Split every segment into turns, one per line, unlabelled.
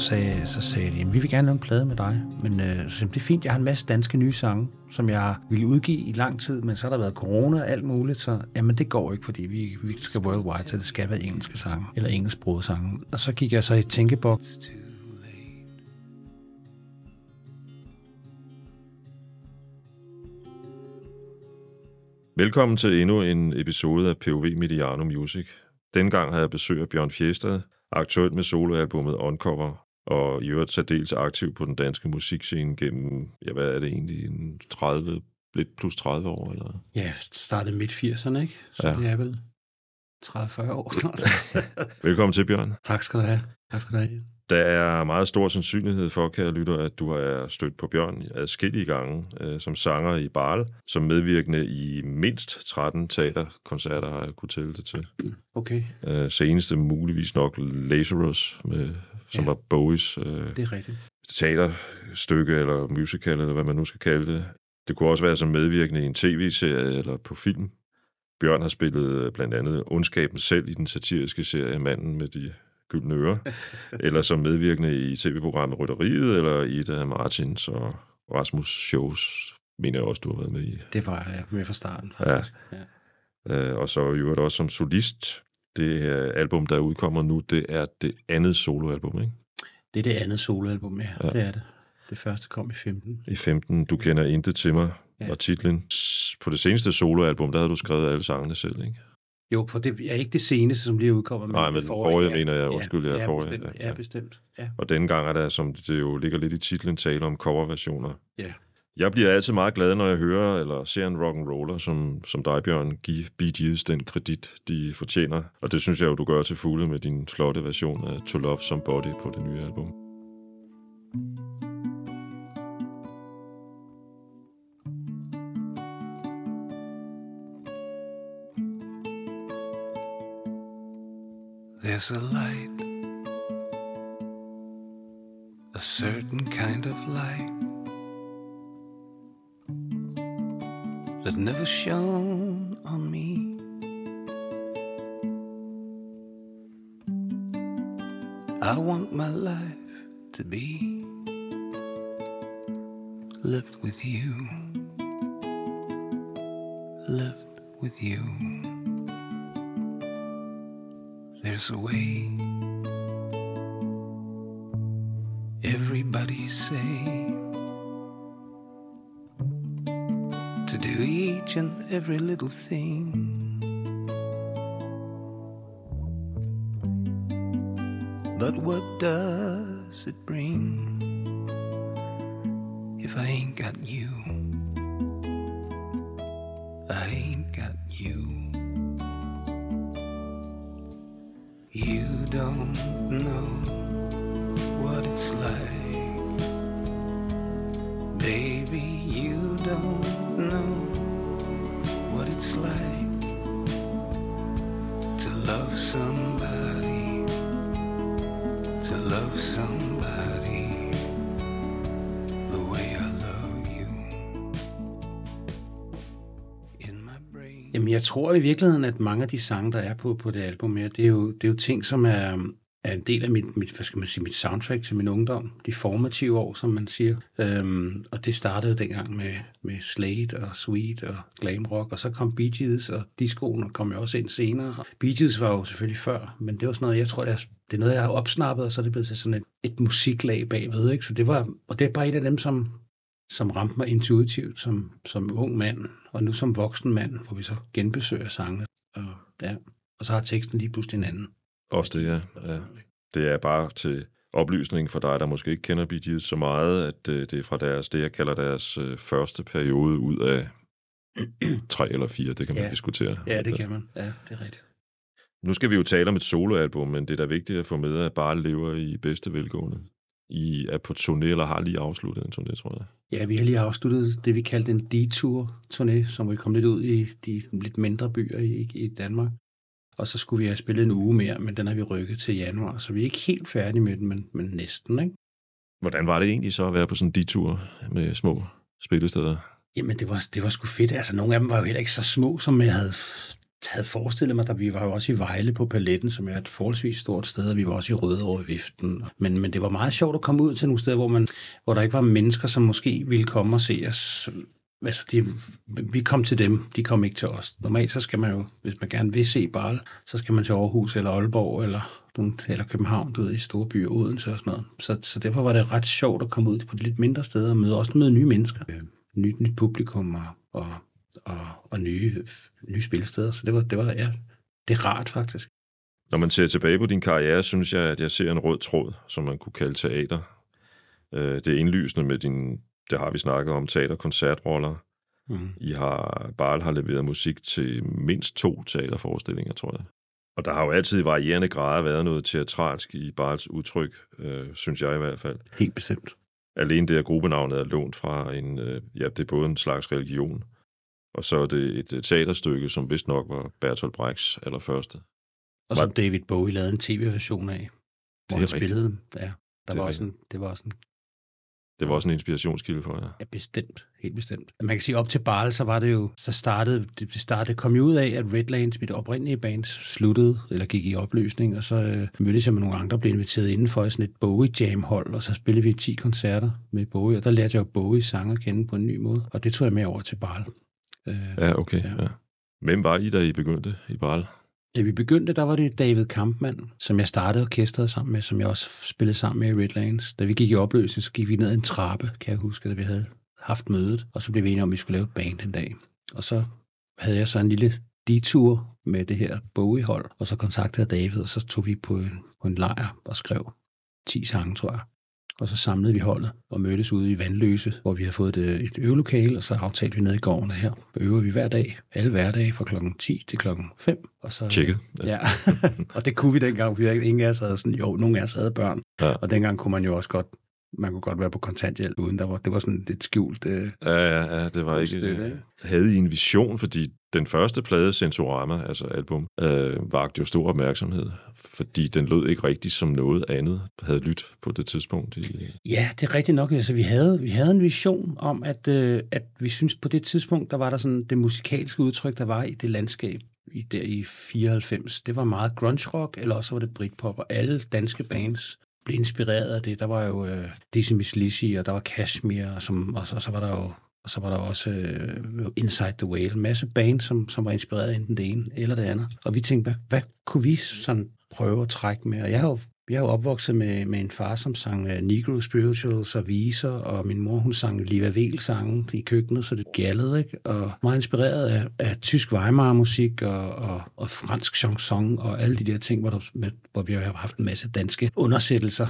så sagde, så sagde de, vi vil gerne lave en plade med dig. Men øh, så det er fint, jeg har en masse danske nye sange, som jeg ville udgive i lang tid, men så har der været corona og alt muligt, så jamen det går ikke, fordi vi, vi skal worldwide, så det skal være engelske sange, eller engelsksprogede sange. Og så gik jeg så i tænkeboks,
Velkommen til endnu en episode af POV Mediano Music. Dengang havde jeg besøg af Bjørn Fjestad, aktuelt med soloalbummet Uncover, og i øvrigt særdeles aktiv på den danske musikscene gennem, ja, hvad er det egentlig, en 30, lidt plus 30 år, eller?
Ja, startede midt 80'erne, ikke? Så ja. det er vel 30-40 år snart.
Velkommen til, Bjørn.
Tak skal du have. Tak skal du have.
Der er meget stor sandsynlighed for, kære lytter, at du har stødt på Bjørn adskillige gange øh, som sanger i Barl, som medvirkende i mindst 13 teaterkoncerter har jeg kunne tælle det til.
Okay.
Øh, seneste muligvis nok Lazarus, med, som ja. var Bowies
øh, det er rigtigt.
teaterstykke eller musical, eller hvad man nu skal kalde det. Det kunne også være som medvirkende i en tv-serie eller på film. Bjørn har spillet øh, blandt andet ondskaben selv i den satiriske serie Manden med de gyldne øre, eller som medvirkende i tv-programmet Rytteriet, eller i et af Martins og Rasmus shows, mener jeg også, du har været med i.
Det var jeg med fra starten, faktisk. Ja.
ja. Øh, og så i øvrigt også som solist. Det album, der udkommer nu, det er det andet soloalbum, ikke?
Det er det andet soloalbum, ja. ja. Det er det. Det første kom i 15.
I 15. Du kender intet til mig, ja. og titlen. På det seneste soloalbum, der havde du skrevet alle sangene selv, ikke?
Jo, for det er ikke det seneste, som lige udkommer.
Nej, men den forrige, mener jeg. Undskyld,
ja,
ja, forrige.
Bestemt, ja, ja, bestemt. Ja.
Og denne gang er der, som det jo ligger lidt i titlen, tale om coverversioner.
Ja.
Jeg bliver altid meget glad, når jeg hører eller ser en rock and roller som, som dig, Bjørn, give Bee Gees den kredit, de fortjener. Og det synes jeg jo, du gør til fulde med din flotte version af To Love Somebody på det nye album. There's a light, a certain kind of light that never shone on me. I want my life to be lived with you, lived with you. There's a way. Everybody say to do each and every little thing. But what does it bring if I ain't got you? I ain't got you. Know what it's like. Baby, you don't know what it's like to love somebody, to love somebody the way I love you. In my brain. Jamen, jeg tror i virkeligheden, at mange af de sange, der er på, på det album her, det er jo, det er jo ting, som er, er en del af mit, mit, hvad skal man sige, mit soundtrack til min ungdom. De formative år, som man siger. Øhm, og det startede dengang med, med Slade og Sweet og glam rock, og så kom Bee Gees og discoen, og kom jo også ind senere. Bee Gees var jo selvfølgelig før, men det var sådan noget, jeg tror, det er, det er noget, jeg har opsnappet, og så er det blevet til sådan et, et musiklag bagved. Ikke? Så det var, og det er bare et af dem, som, som ramte mig intuitivt som, som ung mand, og nu som voksen mand, hvor vi så genbesøger sangene. Og, ja, og så har teksten lige pludselig en anden. Også det, ja. ja. Det er bare til oplysning for dig, der måske ikke kender Bee Gees så meget, at øh, det er fra deres, det jeg kalder deres øh, første periode ud af tre eller fire, det kan man
Ja.
diskutere.
Ja, det kan man. Ja, det er rigtigt.
Nu skal vi jo tale om et soloalbum, men det er da vigtigt at få med, at bare lever i bedste velgående. I er på turné, eller har lige afsluttet en turné, tror jeg.
Ja, vi har lige afsluttet det, vi kaldte en detour-turné, som vi kom lidt ud i de lidt mindre byer i, i Danmark. Og så skulle vi have spillet en uge mere, men den har vi rykket til januar, så vi er ikke helt færdige med den, men, men næsten, ikke?
Hvordan var det egentlig så at være på sådan en detur med små spillesteder?
Jamen, det var, det var sgu fedt. Altså, nogle af dem var jo heller ikke så små, som jeg havde havde forestillet mig, at vi var jo også i Vejle på Paletten, som er et forholdsvis stort sted, og vi var også i Rødovre i Viften. Men, men det var meget sjovt at komme ud til nogle steder, hvor, man, hvor der ikke var mennesker, som måske ville komme og se os. Altså, de, vi kom til dem, de kom ikke til os. Normalt så skal man jo, hvis man gerne vil se Barl, så skal man til Aarhus eller Aalborg eller, eller København, du ved, i store byer, Odense og sådan noget. Så, så derfor var det ret sjovt at komme ud på de lidt mindre steder og møde, også møde nye mennesker. Nyt, nyt publikum og, og, og, og nye, nye spilsteder. Så det var, det var, ja, det er rart faktisk.
Når man ser tilbage på din karriere, synes jeg, at jeg ser en rød tråd, som man kunne kalde teater. Øh, det er indlysende med din, det har vi snakket om, teater-koncertroller. Mm. I har, Barl har leveret musik til mindst to teaterforestillinger, tror jeg. Og der har jo altid i varierende grader været noget teatralsk i Barls udtryk, øh, synes jeg i hvert fald.
Helt bestemt.
Alene det, at gruppenavnet er lånt fra en, øh, ja, det er både en slags religion, og så er det et, et teaterstykke, som vist nok var Bertolt Brechts allerførste.
Og som David Bowie lavede en tv-version af, hvor han spillede. Ja, der det var også en, det var også en
det var også en inspirationskilde for jer.
Ja, bestemt. Helt bestemt. Man kan sige, op til Barl, så var det jo, så startede, det startede, kom jo ud af, at Redlands, mit oprindelige band, sluttede, eller gik i opløsning, og så øh, mødtes jeg med nogle andre, blev inviteret indenfor i sådan et Bowie Jam hold, og så spillede vi 10 koncerter med Bowie, og der lærte jeg jo Bowie sang at kende på en ny måde, og det tog jeg med over til Barl.
Øh, ja, okay. Ja. Ja. Hvem var I, da I begyndte i Barl?
Da vi begyndte, der var det David Kampmann, som jeg startede orkestret sammen med, som jeg også spillede sammen med i Redlands. Da vi gik i opløsning, så gik vi ned ad en trappe, kan jeg huske, da vi havde haft mødet, og så blev vi enige om, at vi skulle lave et band en dag. Og så havde jeg så en lille detur med det her bogehold, og så kontaktede jeg David, og så tog vi på en, på en lejr og skrev 10 sange, tror jeg. Og så samlede vi holdet og mødtes ude i Vandløse, hvor vi har fået et, et øvelokale, og så aftalte vi ned i gården her. Øver vi hver dag, alle hverdage fra klokken 10 til klokken 5. Og så,
Tjekket.
Ja, ja. og det kunne vi dengang. Vi havde ingen af os havde sådan, jo, nogle af os havde børn. Ja. Og dengang kunne man jo også godt man kunne godt være på kontanthjælp uden, der var, det var sådan lidt skjult. Øh,
ja, ja, ja, det var ikke... Støtte, øh, havde I en vision, fordi den første plade, Sensorama, altså album, øh, vagt jo stor opmærksomhed, fordi den lød ikke rigtigt som noget andet, havde lyttet på det tidspunkt. I...
Ja, det er rigtigt nok. Altså, vi, havde, vi havde en vision om, at, øh, at vi synes på det tidspunkt, der var der sådan det musikalske udtryk, der var i det landskab, i, der i 94. Det var meget grunge rock, eller også var det britpop, og alle danske bands blev inspireret af det. Der var jo øh, Dizzy Miss Lizzy, og der var Kashmir, og, som, og, så, og så var der jo og så var der også øh, Inside the Whale, en masse band, som, som var inspireret af enten det ene eller det andet. Og vi tænkte, hvad, hvad kunne vi sådan prøve at trække med? Og jeg har jo jeg er jo opvokset med, med en far, som sang uh, Negro Spirituals og viser, og min mor, hun sang Liva Vel sange i køkkenet, så det gallede, ikke? Og meget inspireret af, af tysk Weimar-musik og, og, og fransk chanson og alle de der ting, hvor, der, med, hvor vi har haft en masse danske undersættelser,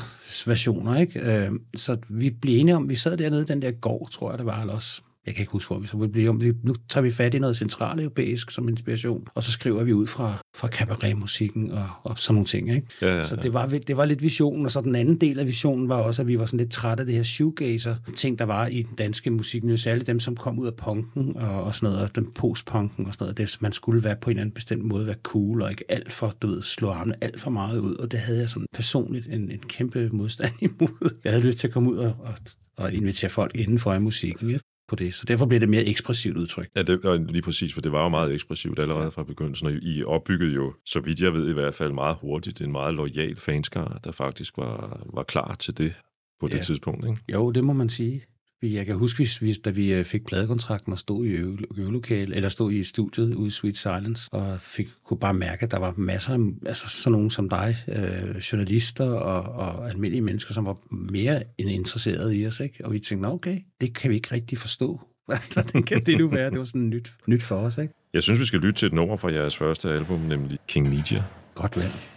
versioner, ikke? Uh, så vi blev enige om, vi sad dernede den der gård, tror jeg det var, eller også jeg kan ikke huske, hvor vi så blive om. Nu tager vi fat i noget centraleuropæisk som inspiration, og så skriver vi ud fra, fra cabaret-musikken og, og sådan nogle ting. Ikke? Ja, ja, ja. Så det var, det var lidt visionen, og så den anden del af visionen var også, at vi var sådan lidt trætte af det her shoegazer-ting, der var i den danske musikmiljø, særligt dem, som kom ud af punken og, og sådan noget, og den postpunken og sådan noget. Det, man skulle være på en eller anden bestemt måde, være cool og ikke alt for, du ved, slå armene alt for meget ud, og det havde jeg sådan personligt en, en kæmpe modstand imod. Jeg havde lyst til at komme ud og, og og invitere folk indenfor i musikken. Ja? På det. Så derfor bliver det mere ekspressivt udtryk.
Ja, det var lige præcis, for det var jo meget ekspressivt allerede fra begyndelsen, og I opbyggede jo, så vidt jeg ved i hvert fald, meget hurtigt en meget lojal fanskar, der faktisk var, var klar til det på det ja. tidspunkt. Ikke?
Jo, det må man sige. Jeg kan huske, hvis, da vi øh, fik pladekontrakten og stod i øvelokale, eller stod i studiet ude i Sweet Silence, og fik, kunne bare mærke, at der var masser af, altså sådan nogen som dig, øh, journalister og, og almindelige mennesker, som var mere end interesserede i os, ikke? Og vi tænkte, okay, det kan vi ikke rigtig forstå. det kan det nu være? Det var sådan nyt, nyt for os, ikke?
Jeg synes, vi skal lytte til et nummer fra jeres første album, nemlig King Media.
Godt valg.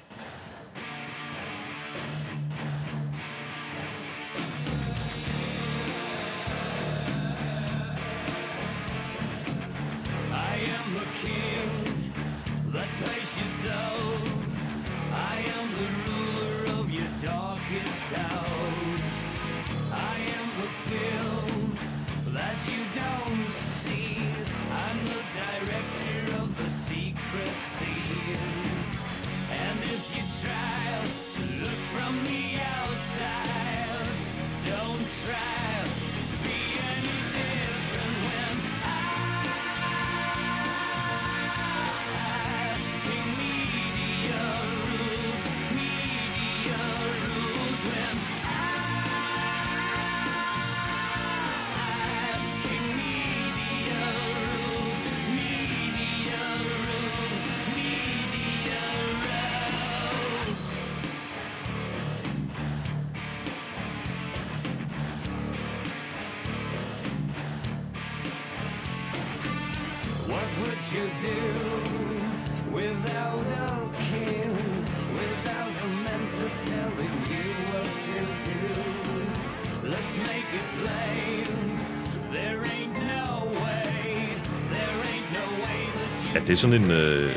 Sådan en, øh,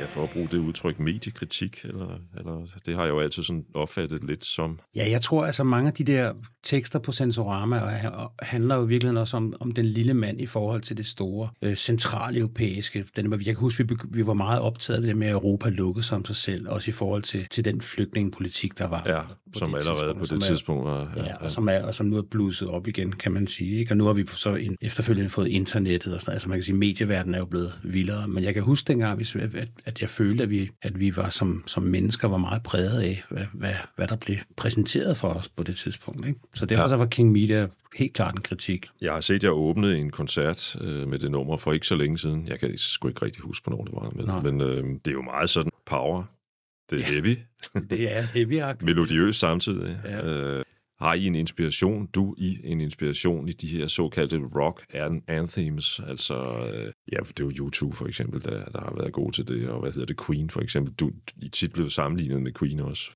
ja, for at bruge det udtryk, mediekritik, eller, det har jeg jo altid sådan opfattet lidt som.
Ja, jeg tror altså mange af de der tekster på Sensorama og handler jo virkelig også om, om den lille mand i forhold til det store øh, centrale europæiske. Den, jeg kan huske, vi, vi var meget optaget af det med, at Europa lukkede sig om sig selv, også i forhold til, til den flygtningepolitik, der var.
Ja, som allerede på det tidspunkt var.
Ja, ja, og, som er, og som nu er blusset op igen, kan man sige. Ikke? Og nu har vi så en, efterfølgende fået internettet og sådan Altså man kan sige, medieverdenen er jo blevet vildere. Men jeg kan huske dengang, at, at jeg følte, at vi, at vi var som, som mennesker var meget præget af, hvad, hvad, hvad der blev præsenteret for os på det tidspunkt. Ikke? Så derfor ja. så var King Media helt klart en kritik.
Jeg har set jer åbne en koncert øh, med det nummer for ikke så længe siden. Jeg kan sgu ikke rigtig huske, hvornår det var, men, men øh, det er jo meget sådan power. Det er ja, heavy.
det er heavy
Melodiøst samtidig. Ja. Har I en inspiration, du i en inspiration i de her såkaldte rock anthems? Altså, øh, ja, det er jo YouTube for eksempel, der, der har været god til det, og hvad hedder det, Queen for eksempel. Du I tit blevet sammenlignet med Queen også.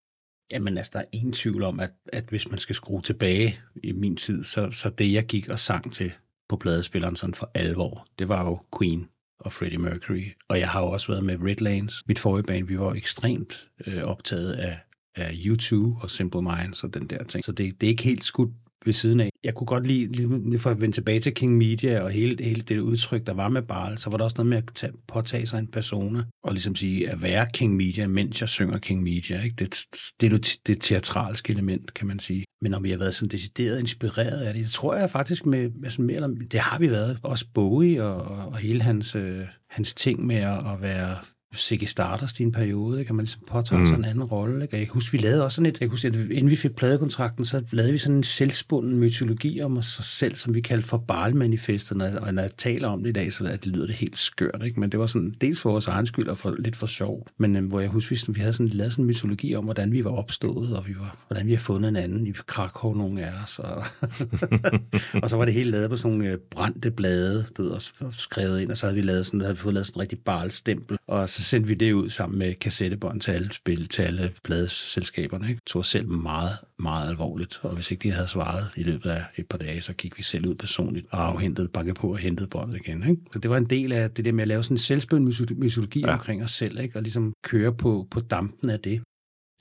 Jamen altså, der er ingen tvivl om, at, at hvis man skal skrue tilbage i min tid, så, så det jeg gik og sang til på pladespilleren sådan for alvor, det var jo Queen og Freddie Mercury. Og jeg har jo også været med Red Lanes, mit forrige band. Vi var ekstremt øh, optaget af, af U2 og Simple Minds og den der ting. Så det, det er ikke helt skudt ved siden af. Jeg kunne godt lide, lige for at vende tilbage til King Media og hele, hele det udtryk, der var med Barl, så var der også noget med at tage, påtage sig en persona og ligesom sige at være King Media, mens jeg synger King Media. Ikke? Det, det det, det teatralske element, kan man sige. Men om vi har været sådan decideret inspireret af det, det tror jeg faktisk med, med sådan mere, eller, det har vi været. Også Bowie og, og hele hans, øh, hans ting med at, at være Sigge Stardust i en periode, kan man ligesom påtage mm. sådan en anden rolle. Ikke? Jeg kan huske, vi lavede også sådan et, jeg kan huske, at inden vi fik pladekontrakten, så lavede vi sådan en selvspunden mytologi om os selv, som vi kaldte for Barl-manifestet, og når jeg taler om det i dag, så det lyder det helt skørt, ikke? men det var sådan dels for vores egen skyld og for, lidt for sjov, men øh, hvor jeg husker, vi havde sådan, lavet sådan en mytologi om, hvordan vi var opstået, og vi var, hvordan vi har fundet en anden i Krakow, nogle af os, og, og så var det helt lavet på sådan nogle øh, brændte blade, du ved, og skrevet ind, og så havde vi lavet sådan, havde vi fået lavet sådan en rigtig Barl-stempel, og så sendte vi det ud sammen med kassettebånd til alle spil, til alle pladeselskaberne. Ikke? Tog os selv meget, meget alvorligt, og hvis ikke de havde svaret i løbet af et par dage, så gik vi selv ud personligt og afhentede, banket på og hentede båndet igen. Ikke? Så det var en del af det der med at lave sådan en selvspillende mytologi ja. omkring os selv, ikke? og ligesom køre på, på dampen af det.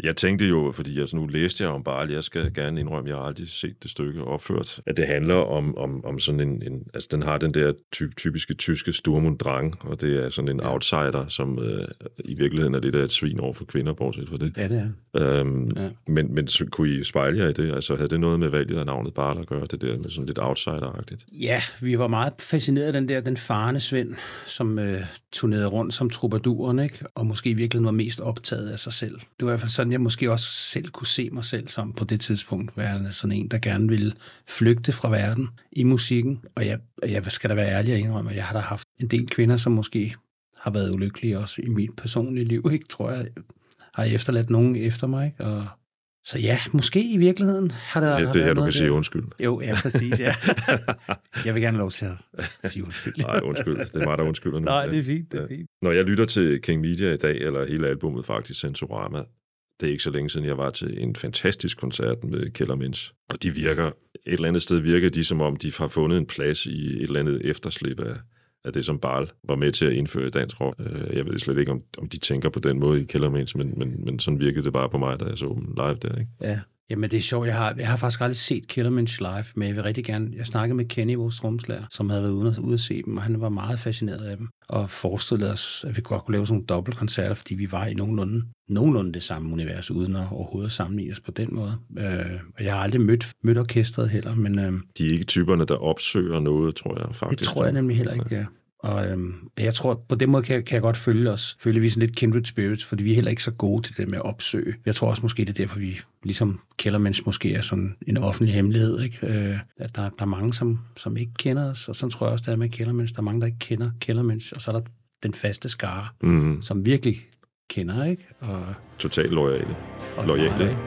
Jeg tænkte jo, fordi altså, nu læste jeg om Barley, jeg skal gerne indrømme, jeg har aldrig set det stykke opført, at det handler om, om, om sådan en, en, altså den har den der ty, typiske tyske Sturm und Drang, og det er sådan en outsider, som øh, i virkeligheden er lidt af et svin over for kvinder, bortset fra det.
Ja, det er. Øhm,
ja. Men, men så kunne I spejle jer i det? Altså havde det noget med valget af navnet Barley at gøre, det der med sådan lidt outsider-agtigt?
Ja, vi var meget fascineret af den der, den farne Svend, som øh, turnerede rundt som troubaduren, ikke? og måske i virkeligheden var mest optaget af sig selv. Det var i hvert fald sådan, jeg måske også selv kunne se mig selv som på det tidspunkt, værende sådan en, der gerne ville flygte fra verden i musikken. Og jeg, jeg skal da være ærlig og indrømme, at jeg har da haft en del kvinder, som måske har været ulykkelige også i mit personlige liv, ikke? tror jeg. Har jeg efterladt nogen efter mig, ikke? og så ja, måske i virkeligheden har der...
Ja, det her, du kan sige undskyld.
Jo, ja, præcis, ja. jeg vil gerne lov til at sige undskyld.
Nej, undskyld. Det er mig, der undskylder nu.
Nej, det er fint, det er fint.
Når jeg lytter til King Media i dag, eller hele albumet faktisk, Sensorama, det er ikke så længe siden, jeg var til en fantastisk koncert med Kellermins. Og de virker, et eller andet sted virker de, som om de har fundet en plads i et eller andet efterslip af, af det, som Barl var med til at indføre i dansk rock. Øh, jeg ved slet ikke, om, om de tænker på den måde i Kellermins, men, men, men sådan virkede det bare på mig, da jeg så dem live der. Ikke?
Ja, Jamen det er sjovt, jeg har, jeg har faktisk aldrig set Killerminch live, men jeg vil rigtig gerne, jeg snakkede med Kenny, vores tromslærer, som havde været ude, ude at se dem, og han var meget fascineret af dem, og forestillede os, at vi godt kunne lave sådan nogle dobbeltkoncerter, fordi vi var i nogenlunde, nogenlunde det samme univers, uden at overhovedet sammenligne os på den måde. Øh, og jeg har aldrig mødt, mødt orkestret heller, men... Øh,
De er ikke typerne, der opsøger noget, tror jeg faktisk.
Det tror jeg nemlig heller ikke, ja. Og øhm, jeg tror, på den måde kan, kan jeg godt følge os, følge vi sådan lidt kindred spirits, fordi vi er heller ikke så gode til det med at opsøge. Jeg tror også måske, det er derfor, vi ligesom Kellermans måske er sådan en offentlig hemmelighed, ikke? Øh, at der, der er mange, som, som ikke kender os, og så tror jeg også, der er med Kellermans, der er mange, der ikke kender Kellermans, og så er der den faste skare, mm. som virkelig kender, ikke? Og,
Totalt lojale. Og lojale.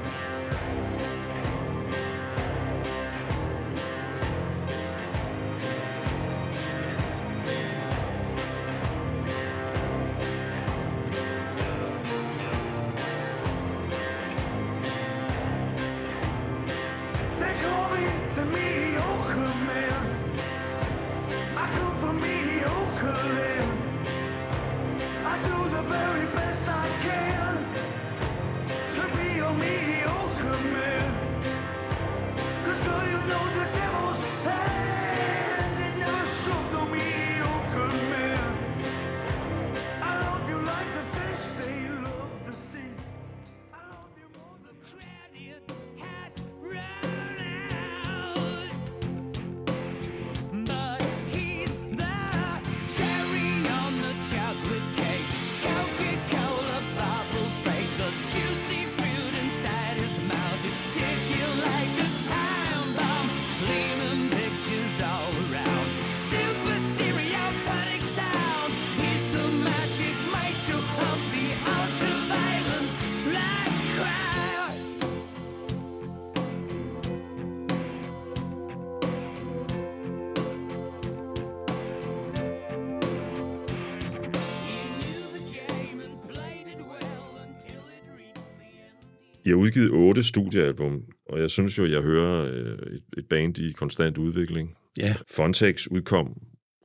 I har udgivet otte studiealbum, og jeg synes jo, jeg hører øh, et, et band i konstant udvikling.
Ja.
Fontex udkom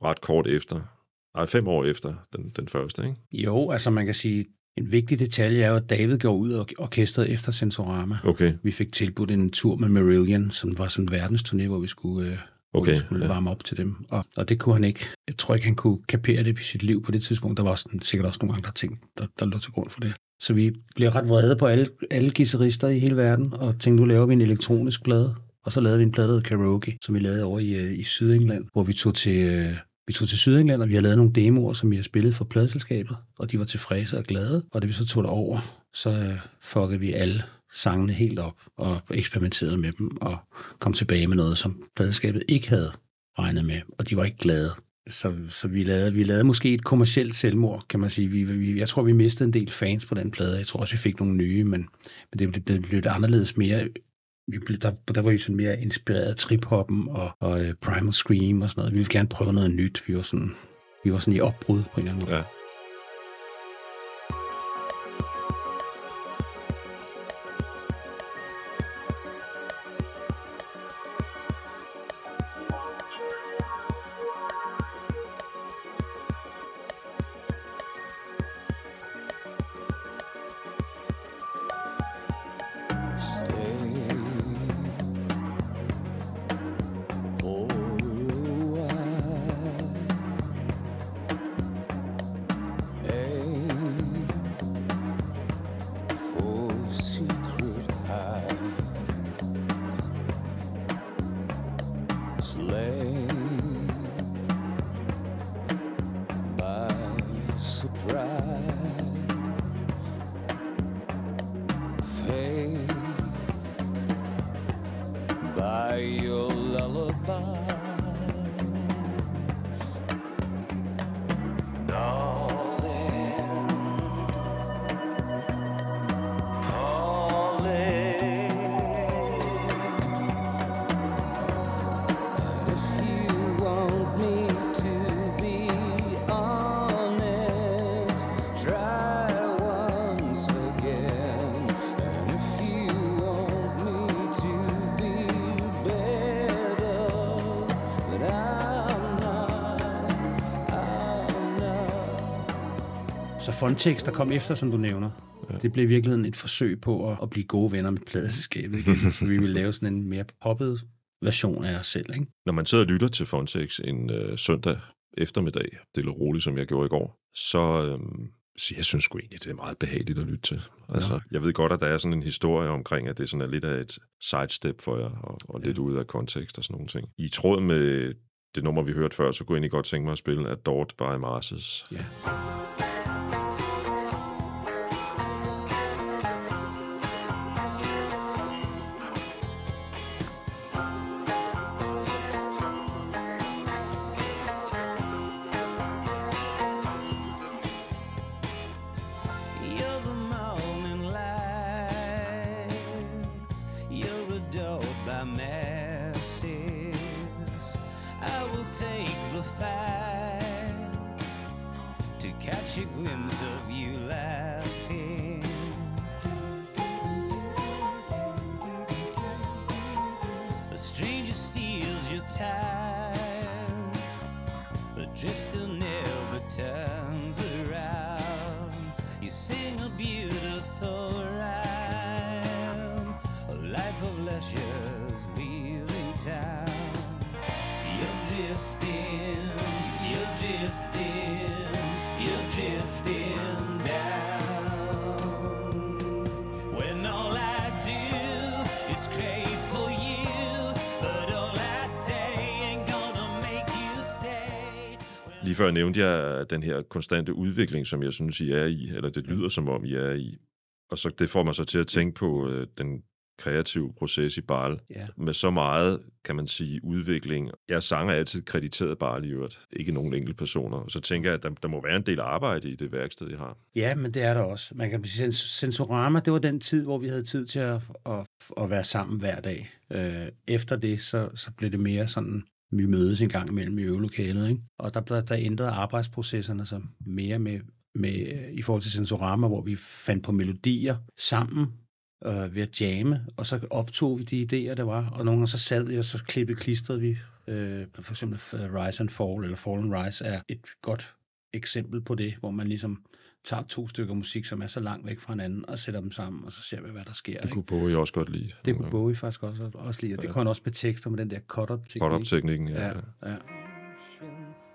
ret kort efter. Ej, fem år efter den, den første, ikke?
Jo, altså man kan sige, en vigtig detalje er jo, at David går ud og orkestret efter Sensorama.
Okay.
Vi fik tilbudt en tur med Marillion, som var sådan en verdensturné, hvor vi skulle, øh, okay, vi skulle ja. varme op til dem. Og, og det kunne han ikke. Jeg tror ikke, han kunne kapere det i sit liv på det tidspunkt. Der var sådan, sikkert også nogle andre ting, der, der lå til grund for det. Så vi blev ret vrede på alle, alle guitarister i hele verden, og tænkte, nu laver vi en elektronisk plade. Og så lavede vi en plade, der Karaoke, som vi lavede over i, øh, i Sydengland, hvor vi tog til, øh, vi tog til Sydengland, og vi har lavet nogle demoer, som vi har spillet for pladeselskabet, og de var tilfredse og glade. Og da vi så tog det over, så øh, fuckede vi alle sangene helt op og eksperimenterede med dem og kom tilbage med noget, som pladeselskabet ikke havde regnet med, og de var ikke glade. Så, så vi, lavede, vi lavede måske et kommercielt selvmord, kan man sige. Vi, vi, jeg tror, vi mistede en del fans på den plade. Jeg tror også, vi fik nogle nye, men, men det blev, blev lidt anderledes mere vi blev, der, der var vi sådan mere inspireret af trip-hoppen og, og uh, Primal Scream og sådan noget. Vi ville gerne prøve noget nyt. Vi var sådan, vi var sådan i opbrud på en eller anden måde.
Ja.
Fontex, der kom efter, som du nævner, ja. det blev i virkeligheden et forsøg på at, at blive gode venner med pladeselskabet. så vi ville lave sådan en mere poppet version af os selv. Ikke?
Når man sidder og lytter til Fontex en øh, søndag eftermiddag, det er roligt, som jeg gjorde i går, så, øh, så jeg synes sgu egentlig, det er meget behageligt at lytte til. Altså, ja. Jeg ved godt, at der er sådan en historie omkring, at det sådan er lidt af et sidestep for jer, og, og ja. lidt ude af kontekst og sådan nogle ting. I tråd med det nummer, vi hørte før, så kunne jeg egentlig godt tænke mig at spille Adored by Marses.
Ja.
take the fact to catch a glimpse of you laughing. A stranger steals your time, a drifter never turns around. You sing a beautiful rhyme, a life of leisure.
Lige før nævnte jeg den her konstante udvikling, som jeg synes, I er i, eller det lyder som om, I er i. Og så det får mig så til at tænke på øh, den kreative proces i Barl.
Ja.
Med så meget, kan man sige, udvikling. Jeg sanger altid krediteret Barl i øvrigt, ikke nogen enkelte personer. Så tænker jeg, at der, der må være en del arbejde i det værksted, jeg har.
Ja, men det er der også. Man kan sige, Sensorama, det var den tid, hvor vi havde tid til at, at, at være sammen hver dag. Øh, efter det, så, så blev det mere sådan vi mødes en gang imellem i øvelokalet, ikke? Og der blev der ændret arbejdsprocesserne så mere med, med, i forhold til Sensorama, hvor vi fandt på melodier sammen, øh, ved at jamme, og så optog vi de idéer, der var, og nogle gange så sad vi, og så klippede klistrede vi. Øh, for eksempel Rise and Fall, eller Fall and Rise, er et godt eksempel på det, hvor man ligesom tager to stykker musik, som er så langt væk fra hinanden, og sætter dem sammen, og så ser vi, hvad der sker.
Det kunne Bowie også godt lide.
Det kunne Bowie faktisk også, også lide, og det ja. kunne han også med tekster, med den der cut-up-teknik.
Cut-up-teknikken, ja.
ja. ja.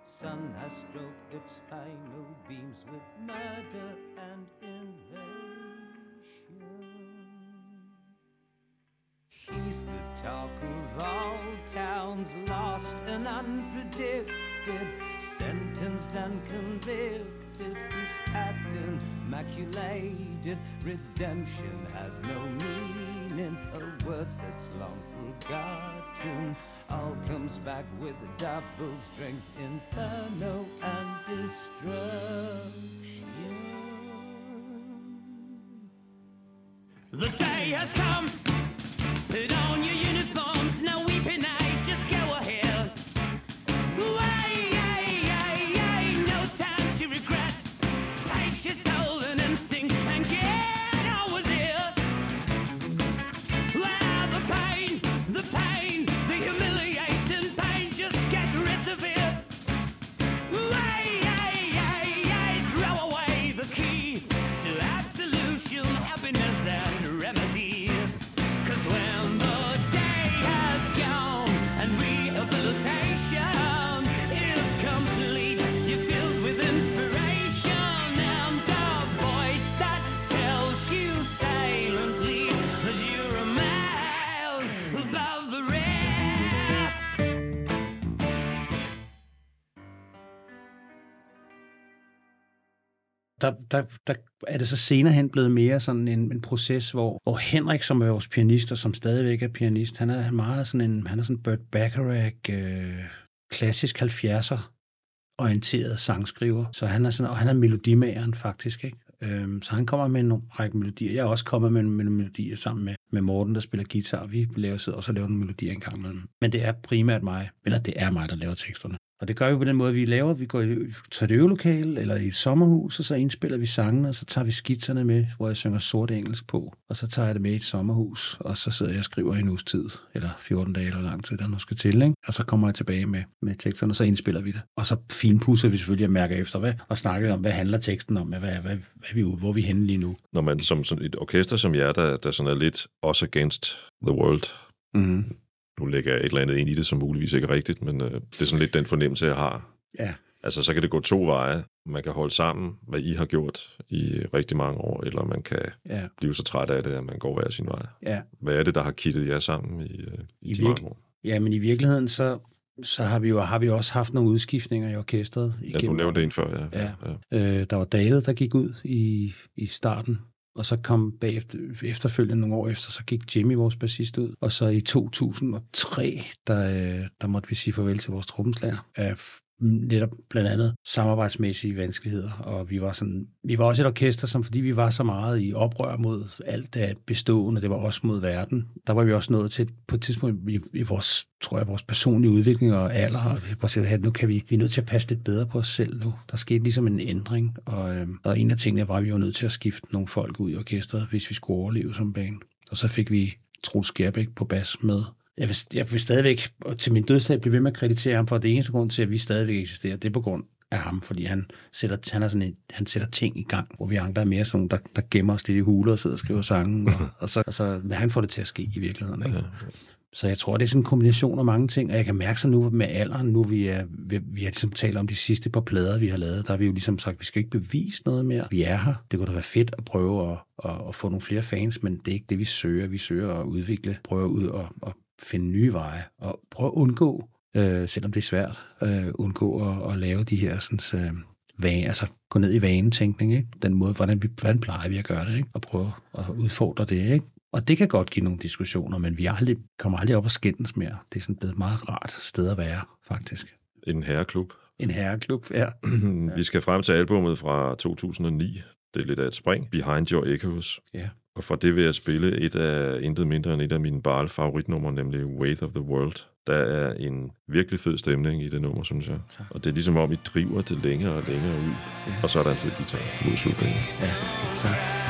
sun has stroked its final beams with murder and invasion. He's the talk of all towns, lost and unpredicted, sentenced and convicted. His pattern maculated, redemption has no meaning, a word that's long forgotten all comes back with a double strength, inferno and destruction. The day has come. Put on your uniforms, no
der, der, der er det så senere hen blevet mere sådan en, en proces, hvor, hvor Henrik, som er vores pianist, og som stadigvæk er pianist, han er meget sådan en, han er sådan Burt Bacharach, øh, klassisk 70'er orienteret sangskriver. Så han er sådan, og han er melodimageren faktisk, ikke? Øhm, så han kommer med en række melodier. Jeg er også kommet med nogle melodier sammen med, med Morten, der spiller guitar. Vi laver sidder også og laver nogle melodier en gang imellem. Men det er primært mig, eller det er mig, der laver teksterne. Og det gør vi på den måde, vi laver. Vi går i, til et øvelokale eller i et sommerhus, og så indspiller vi sangene, og så tager vi skitserne med, hvor jeg synger sort engelsk på. Og så tager jeg det med i et sommerhus, og så sidder jeg og skriver i en uges tid, eller 14 dage, eller lang tid, der nu skal til. Ikke? Og så kommer jeg tilbage med, med teksterne, og så indspiller vi det. Og så finpusser vi selvfølgelig at mærke efter, hvad, og snakker om, hvad handler teksten om, hvad, hvad, hvad, hvad er vi hvor er vi henne lige nu.
Når man som sådan et orkester som jer, der, der sådan er lidt også against the world,
Mm-hmm.
Nu lægger jeg et eller andet ind i det, som muligvis ikke er rigtigt, men øh, det er sådan lidt den fornemmelse, jeg har.
Ja,
Altså, så kan det gå to veje. Man kan holde sammen, hvad I har gjort i rigtig mange år, eller man kan
ja,
blive så træt af det, at man går hver sin vej.
ja.
Hvad er det, der har kittet jer sammen i, øh,
I,
de
virke,
mange år?
ja, men i virkeligheden, så, så har vi jo har vi også haft nogle udskiftninger i orkestret.
Ja, du nævnte en før, ja.
Ja.
ja.
Øh, der var David, der gik ud i, i starten, og så kom bagefter, efterfølgende nogle år efter, så gik Jimmy, vores bassist, ud. Og så i 2003, der, øh, der måtte vi sige farvel til vores trommeslager. Netop blandt andet samarbejdsmæssige vanskeligheder, og vi var sådan, vi var også et orkester, som fordi vi var så meget i oprør mod alt det bestående, det var også mod verden, der var vi også nået til på et tidspunkt i, i vores, tror jeg, vores personlige udvikling og alder, og vi at nu kan vi, vi er nødt til at passe lidt bedre på os selv nu. Der skete ligesom en ændring, og, øh, og en af tingene var, at vi var nødt til at skifte nogle folk ud i orkestret, hvis vi skulle overleve som band. Og så fik vi Troels Skærbæk på bas med. Jeg vil, jeg vil stadigvæk, og til min dødsdag, blive ved med at kreditere ham for, at det eneste grund til, at vi stadigvæk eksisterer, det er på grund af ham, fordi han sætter, han er sådan en, han sætter ting i gang, hvor vi andre er mere sådan der, der gemmer os lidt i huler og sidder og skriver sange, og, og, så, og så, han får det til at ske i virkeligheden. Ikke?
Ja.
Så jeg tror, det er sådan en kombination af mange ting, og jeg kan mærke så nu med alderen, nu vi, er, vi, vi har ligesom talt om de sidste par plader, vi har lavet, der har vi jo ligesom sagt, vi skal ikke bevise noget mere. Vi er her. Det kunne da være fedt at prøve at, at, at få nogle flere fans, men det er ikke det, vi søger. Vi søger at udvikle, prøve ud og, og finde nye veje, og prøve at undgå, øh, selvom det er svært, øh, undgå at, at lave de her sådan, øh, vane, altså gå ned i vanetænkning, ikke? Den måde, hvordan, vi, hvordan plejer vi at gøre det, ikke? Og prøve at udfordre det, ikke? Og det kan godt give nogle diskussioner, men vi aldrig, kommer aldrig op og skændes mere. Det er sådan blevet et meget rart sted at være, faktisk.
En herreklub.
En herreklub, ja.
Vi skal frem til albummet fra 2009. Det er lidt af et spring. Behind Your Echoes.
Ja.
Og for det vil jeg spille et af, intet mindre end et af mine barl favoritnumre, nemlig Weight of the World. Der er en virkelig fed stemning i det nummer, synes jeg.
Tak.
Og det er ligesom om, I driver det længere og længere ud.
Ja.
Og så er der en fed guitar mod slutningen.
Ja, tak.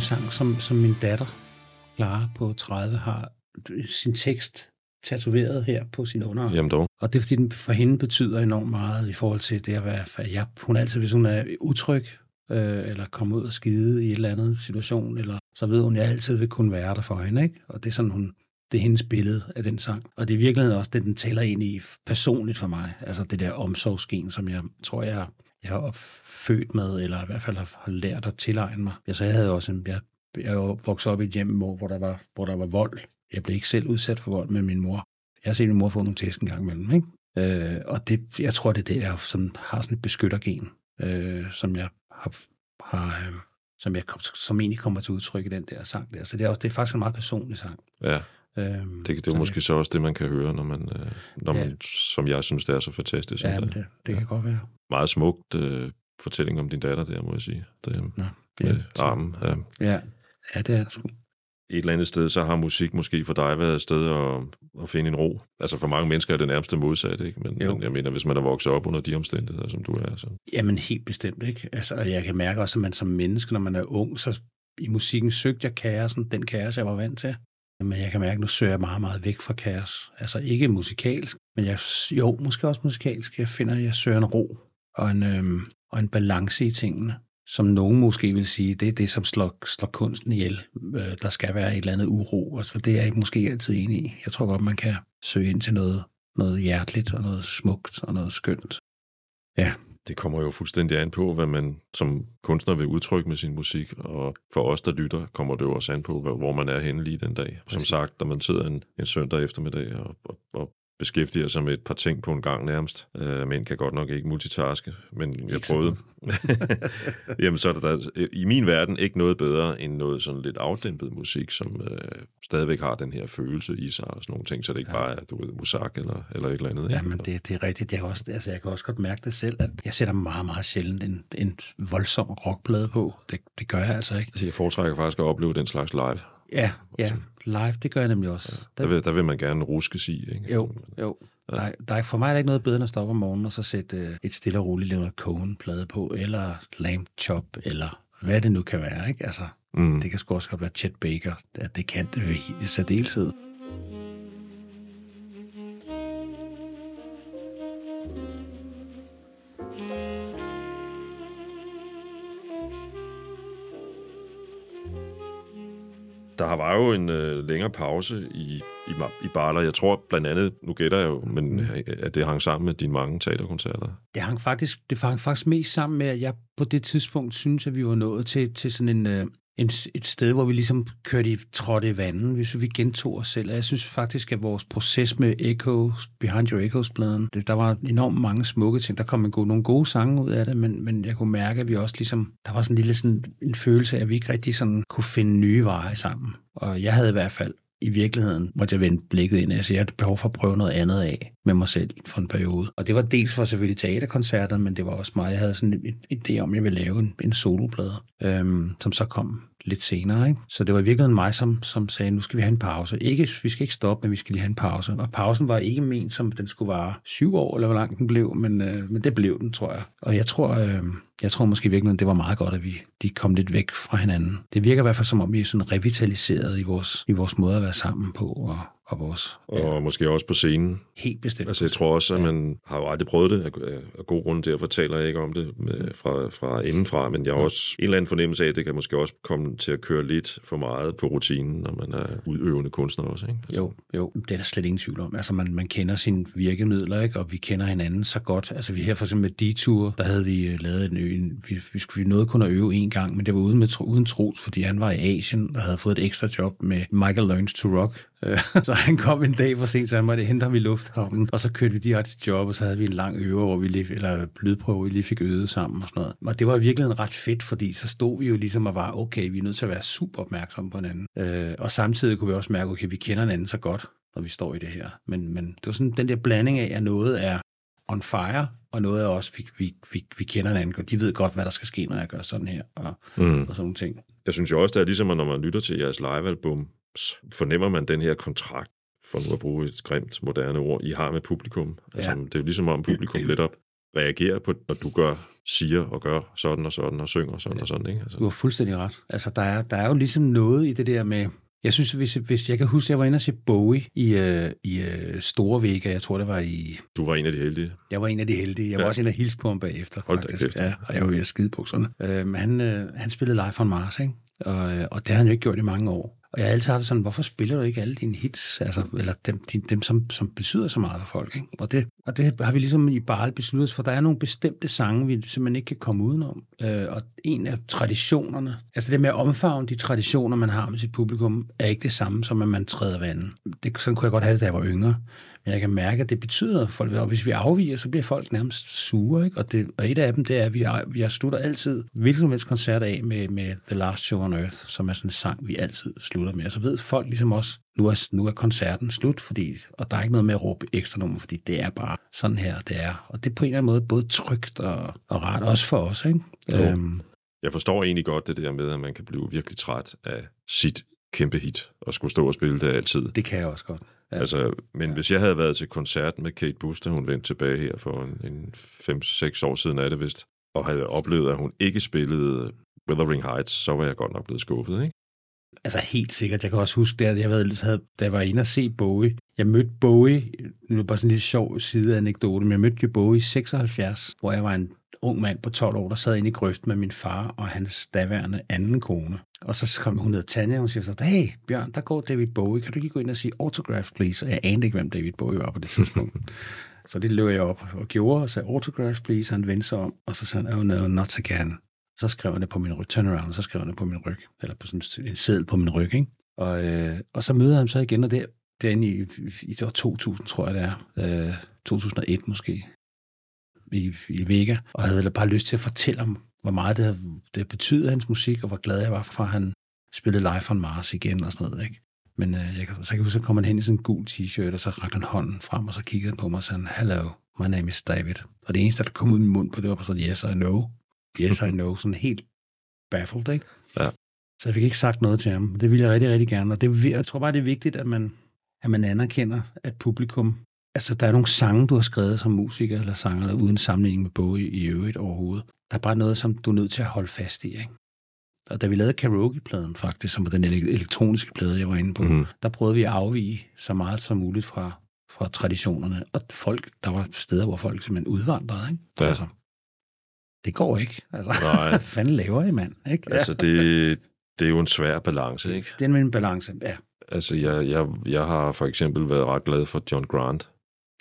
En sang, som, som min datter, Clara på 30, har sin tekst tatoveret her på sin under.
Jamen dog.
Og det er fordi, den for hende betyder enormt meget i forhold til det at være, at jeg, hun altid, hvis hun er utryg, øh, eller kommer ud og skide i et eller andet situation, eller så ved hun, at jeg altid vil kunne være der for hende, ikke? Og det er sådan, hun, det er hendes billede af den sang. Og det er virkelig også det, den taler ind i personligt for mig. Altså det der omsorgsgen, som jeg tror, jeg, jeg har født med, eller i hvert fald har, har lært at tilegne mig. Jeg, så jeg havde også en, jeg, jeg voksede op i et hjem, hvor der, var, hvor der var vold. Jeg blev ikke selv udsat for vold med min mor. Jeg har set min mor få nogle tæsk en gang imellem, ikke? Øh, og det, jeg tror, det er det, jeg som har sådan et beskyttergen, øh, som jeg har, har øh, som, jeg, som egentlig kommer til udtryk i den der sang der. Så det er, også, det er faktisk en meget personlig sang.
Ja. Øhm, det, det er måske jeg, så også det, man kan høre, når man, øh, når ja. man som jeg synes, det er så fantastisk.
Ja, det, det, det kan godt være.
Meget smukt øh, fortælling om din datter der, må jeg sige. Det, Nå, med ja, armen. Ja.
ja. ja, det er det sgu
et eller andet sted, så har musik måske for dig været et sted at, at finde en ro. Altså for mange mennesker er det nærmest modsat, ikke? Men, men jeg mener, hvis man er vokset op under de omstændigheder, som du er. Så.
Jamen helt bestemt, ikke? Altså, jeg kan mærke også, at man som menneske, når man er ung, så i musikken søgte jeg kaosen, den kaos, jeg var vant til. Men jeg kan mærke, at nu søger jeg meget, meget væk fra kaos. Altså ikke musikalsk, men jeg, jo, måske også musikalsk. Jeg finder, at jeg søger en ro og en, øhm, og en balance i tingene som nogen måske vil sige, det er det, som slår, slår kunsten ihjel. Øh, der skal være et eller andet uro, og så det er jeg måske altid enig i. Jeg tror godt, man kan søge ind til noget, noget hjerteligt og noget smukt og noget skønt. Ja.
Det kommer jo fuldstændig an på, hvad man som kunstner vil udtrykke med sin musik, og for os, der lytter, kommer det jo også an på, hvor man er henne lige den dag. Som sagt, når man sidder en, en søndag eftermiddag og, og, og beskæftiger sig med et par ting på en gang nærmest. Øh, mænd kan godt nok ikke multitaske, men jeg ikke prøvede. Jamen så er der, der i min verden ikke noget bedre end noget sådan lidt afdæmpet musik, som øh, stadigvæk har den her følelse i sig og sådan nogle ting, så det ikke ja. bare er, du ved, musak eller, eller et eller andet.
Ja, men det, det er rigtigt. Jeg, også, altså, jeg kan også godt mærke det selv, at jeg sætter meget, meget sjældent en, en voldsom rockblade på. Det, det gør jeg altså ikke.
Altså, jeg foretrækker faktisk at opleve den slags live.
Ja, ja, live, det gør jeg nemlig også.
Ja, der, vil, der vil man gerne ruske sig, ikke?
Jo, jo. Ja. Der, der er, for mig er der ikke noget bedre end at stoppe om morgenen og så sætte uh, et stille og roligt Leonard Cohen-plade på, eller Lamb Chop, eller hvad det nu kan være, ikke? Altså, mm. det kan sgu også godt være Chet Baker. Det, det kan det i særdeleshed.
Der var jo en øh, længere pause i, i, i Barler. Jeg tror blandt andet, nu gætter jeg jo, men mm. at det hang sammen med dine mange teaterkoncerter.
Det hang faktisk, det hang faktisk mest sammen med, at jeg på det tidspunkt synes, at vi var nået til, til sådan en, øh, en, et sted, hvor vi ligesom kørte i, trådte i vandet, hvis vi gentog os selv. Og jeg synes faktisk, at vores proces med Echoes, Behind Your Echoes-pladen, det, der var enormt mange smukke ting. Der kom en god, nogle gode sange ud af det, men, men jeg kunne mærke, at vi også ligesom, der var sådan en lille sådan, en følelse af, at vi ikke rigtig sådan kunne finde nye veje sammen. Og jeg havde i hvert fald i virkeligheden måtte jeg vende blikket ind. Altså, jeg havde behov for at prøve noget andet af med mig selv for en periode. Og det var dels for selvfølgelig teaterkoncerter, men det var også mig. Jeg havde sådan en idé om, at jeg ville lave en, en soloplade, øhm, som så kom lidt senere. Ikke? Så det var i virkeligheden mig, som, som sagde, nu skal vi have en pause. Ikke, vi skal ikke stoppe, men vi skal lige have en pause. Og pausen var ikke ment, som den skulle vare syv år, eller hvor lang den blev, men, øh, men det blev den, tror jeg. Og jeg tror, øh, jeg tror måske virkelig, det var meget godt, at vi de kom lidt væk fra hinanden. Det virker i hvert fald som om, vi er sådan revitaliseret i vores, i vores måde at være sammen på, og, og vores...
Og ja. måske også på scenen.
Helt bestemt.
Altså jeg tror også, at man har jo aldrig prøvet det, af gode grunde derfor taler jeg ikke om det med, fra, fra indenfra, men jeg har også en eller anden fornemmelse af, at det kan måske også komme til at køre lidt for meget på rutinen, når man er udøvende kunstner også. Ikke?
Altså. Jo, jo, det er der slet ingen tvivl om. Altså man, man kender sine virkemidler, ikke? og vi kender hinanden så godt. Altså vi her for eksempel med Detour, der havde vi øh, lavet en, en vi, vi, skulle, vi nåede kun at øve en gang, men det var uden, med, uden tros, fordi han var i Asien og havde fået et ekstra job med Michael Learns to Rock, Øh, så han kom en dag for sent, så han måtte hente ham i lufthavnen, og så kørte vi direkte til job, og så havde vi en lang øve, hvor vi lige, eller lydprøve, hvor vi lige fik øvet sammen og sådan noget. Og det var virkelig en ret fedt, fordi så stod vi jo ligesom og var, okay, vi er nødt til at være super opmærksomme på hinanden. Øh, og samtidig kunne vi også mærke, okay, vi kender hinanden så godt, når vi står i det her. Men, men det var sådan den der blanding af, at noget er on fire, og noget er også, vi, vi, vi, vi kender hinanden, og de ved godt, hvad der skal ske, når jeg gør sådan her, og, mm. og sådan nogle ting.
Jeg synes jo også, det er ligesom, når man lytter til jeres livealbum, fornemmer man den her kontrakt, for nu at bruge et grimt moderne ord, I har med publikum. Altså, ja. Det er jo ligesom om publikum lidt op reagerer på, når du gør, siger og gør sådan og sådan og synger sådan ja. og sådan. Ikke? Altså.
Du har fuldstændig ret. Altså, der er, der er jo ligesom noget i det der med, jeg synes, hvis, hvis jeg kan huske, at jeg var inde og se Bowie i, uh, i uh, Store Vega, jeg tror, det var i...
Du var en af de heldige.
Jeg var en af de heldige. Jeg ja. var også en af hilse på ham bagefter.
Hold kæft.
Ja, og jeg var ved at skide bukserne. Men han, uh, han spillede live on Mars, ikke? Og, uh, og det har han jo ikke gjort i mange år. Og jeg har altid haft sådan, hvorfor spiller du ikke alle dine hits, altså, eller dem, din, dem som, som betyder så meget for folk? Ikke? Og, det, og det har vi ligesom i Barl besluttet, for der er nogle bestemte sange, vi simpelthen ikke kan komme udenom. Øh, og en af traditionerne, altså det med at omfavne de traditioner, man har med sit publikum, er ikke det samme som, at man træder vandet. Det, sådan kunne jeg godt have det, da jeg var yngre. Men jeg kan mærke, at det betyder noget for folk. Og hvis vi afviger, så bliver folk nærmest sure. Ikke? Og, det, og et af dem, det er, at vi, vi slutter altid hvilken som helst koncert af med, med The Last Show on Earth, som er sådan en sang, vi altid slutter med. Og så ved folk ligesom også, nu er, nu er koncerten slut, fordi, og der er ikke noget med at råbe ekstra nummer, fordi det er bare sådan her, det er. Og det er på en eller anden måde både trygt og, og rart, også for os. Ikke? Øhm.
Jeg forstår egentlig godt det der med, at man kan blive virkelig træt af sit kæmpe hit, og skulle stå og spille det altid.
Det kan jeg også godt.
Ja. Altså, men ja. hvis jeg havde været til koncert med Kate Bush, da hun vendte tilbage her for en, en 5-6 år siden er det vist, og havde oplevet, at hun ikke spillede Wuthering Heights, så var jeg godt nok blevet skuffet, ikke?
Altså helt sikkert. Jeg kan også huske, at jeg, havde, havde, da jeg var inde og se Bowie. Jeg mødte Bowie, nu er det bare sådan en lidt sjov sideanekdote, men jeg mødte jo Bowie i 76, hvor jeg var en ung mand på 12 år, der sad inde i grøften med min far og hans daværende anden kone. Og så kom hun ned Tanja, og hun siger så, hey Bjørn, der går David Bowie, kan du lige gå ind og sige autograph, please? Og jeg anede ikke, hvem David Bowie var på det tidspunkt. så det løb jeg op og gjorde, og sagde autograph, please, og han vendte sig om, og så sagde han, oh no, not again. Så skrev han det på min ryg, turnaround, og så skrev han det på min ryg, eller på sådan en seddel på min ryg, ikke? Og, øh, og så møder han så igen, og det, derinde i, i det år 2000, tror jeg det er, øh, 2001 måske, i, i Vega, og havde bare lyst til at fortælle om, hvor meget det, det betyder hans musik, og hvor glad jeg var for, at han spillede live on Mars igen og sådan noget, ikke? Men øh, jeg, så kan jeg huske, så kom han hen i sådan en gul t-shirt, og så rakte han hånden frem, og så kiggede han på mig og sagde, Hello, my name is David. Og det eneste, der kom ud af min mund på, det var bare sådan, yes, I know. Yes, I know. Sådan helt baffled, ikke?
Ja.
Så jeg fik ikke sagt noget til ham. Det ville jeg rigtig, rigtig gerne. Og det, jeg tror bare, det er vigtigt, at man, at man anerkender, at publikum... Altså, der er nogle sange, du har skrevet som musiker eller sanger, eller uden sammenligning med Bowie i øvrigt overhovedet. Der er bare noget, som du er nødt til at holde fast i, ikke? Og da vi lavede karaoke-pladen faktisk, som var den elektroniske plade, jeg var inde på, mm. der prøvede vi at afvige så meget som muligt fra, fra traditionerne. Og folk, der var steder, hvor folk simpelthen udvandrede, ikke?
Ja.
Altså, det går ikke. Altså,
Nej.
hvad fanden laver I, mand? Ikke?
Altså, det, det er jo en svær balance, ikke?
Det er en balance, ja.
Altså, jeg, jeg, jeg har for eksempel været ret glad for John Grant.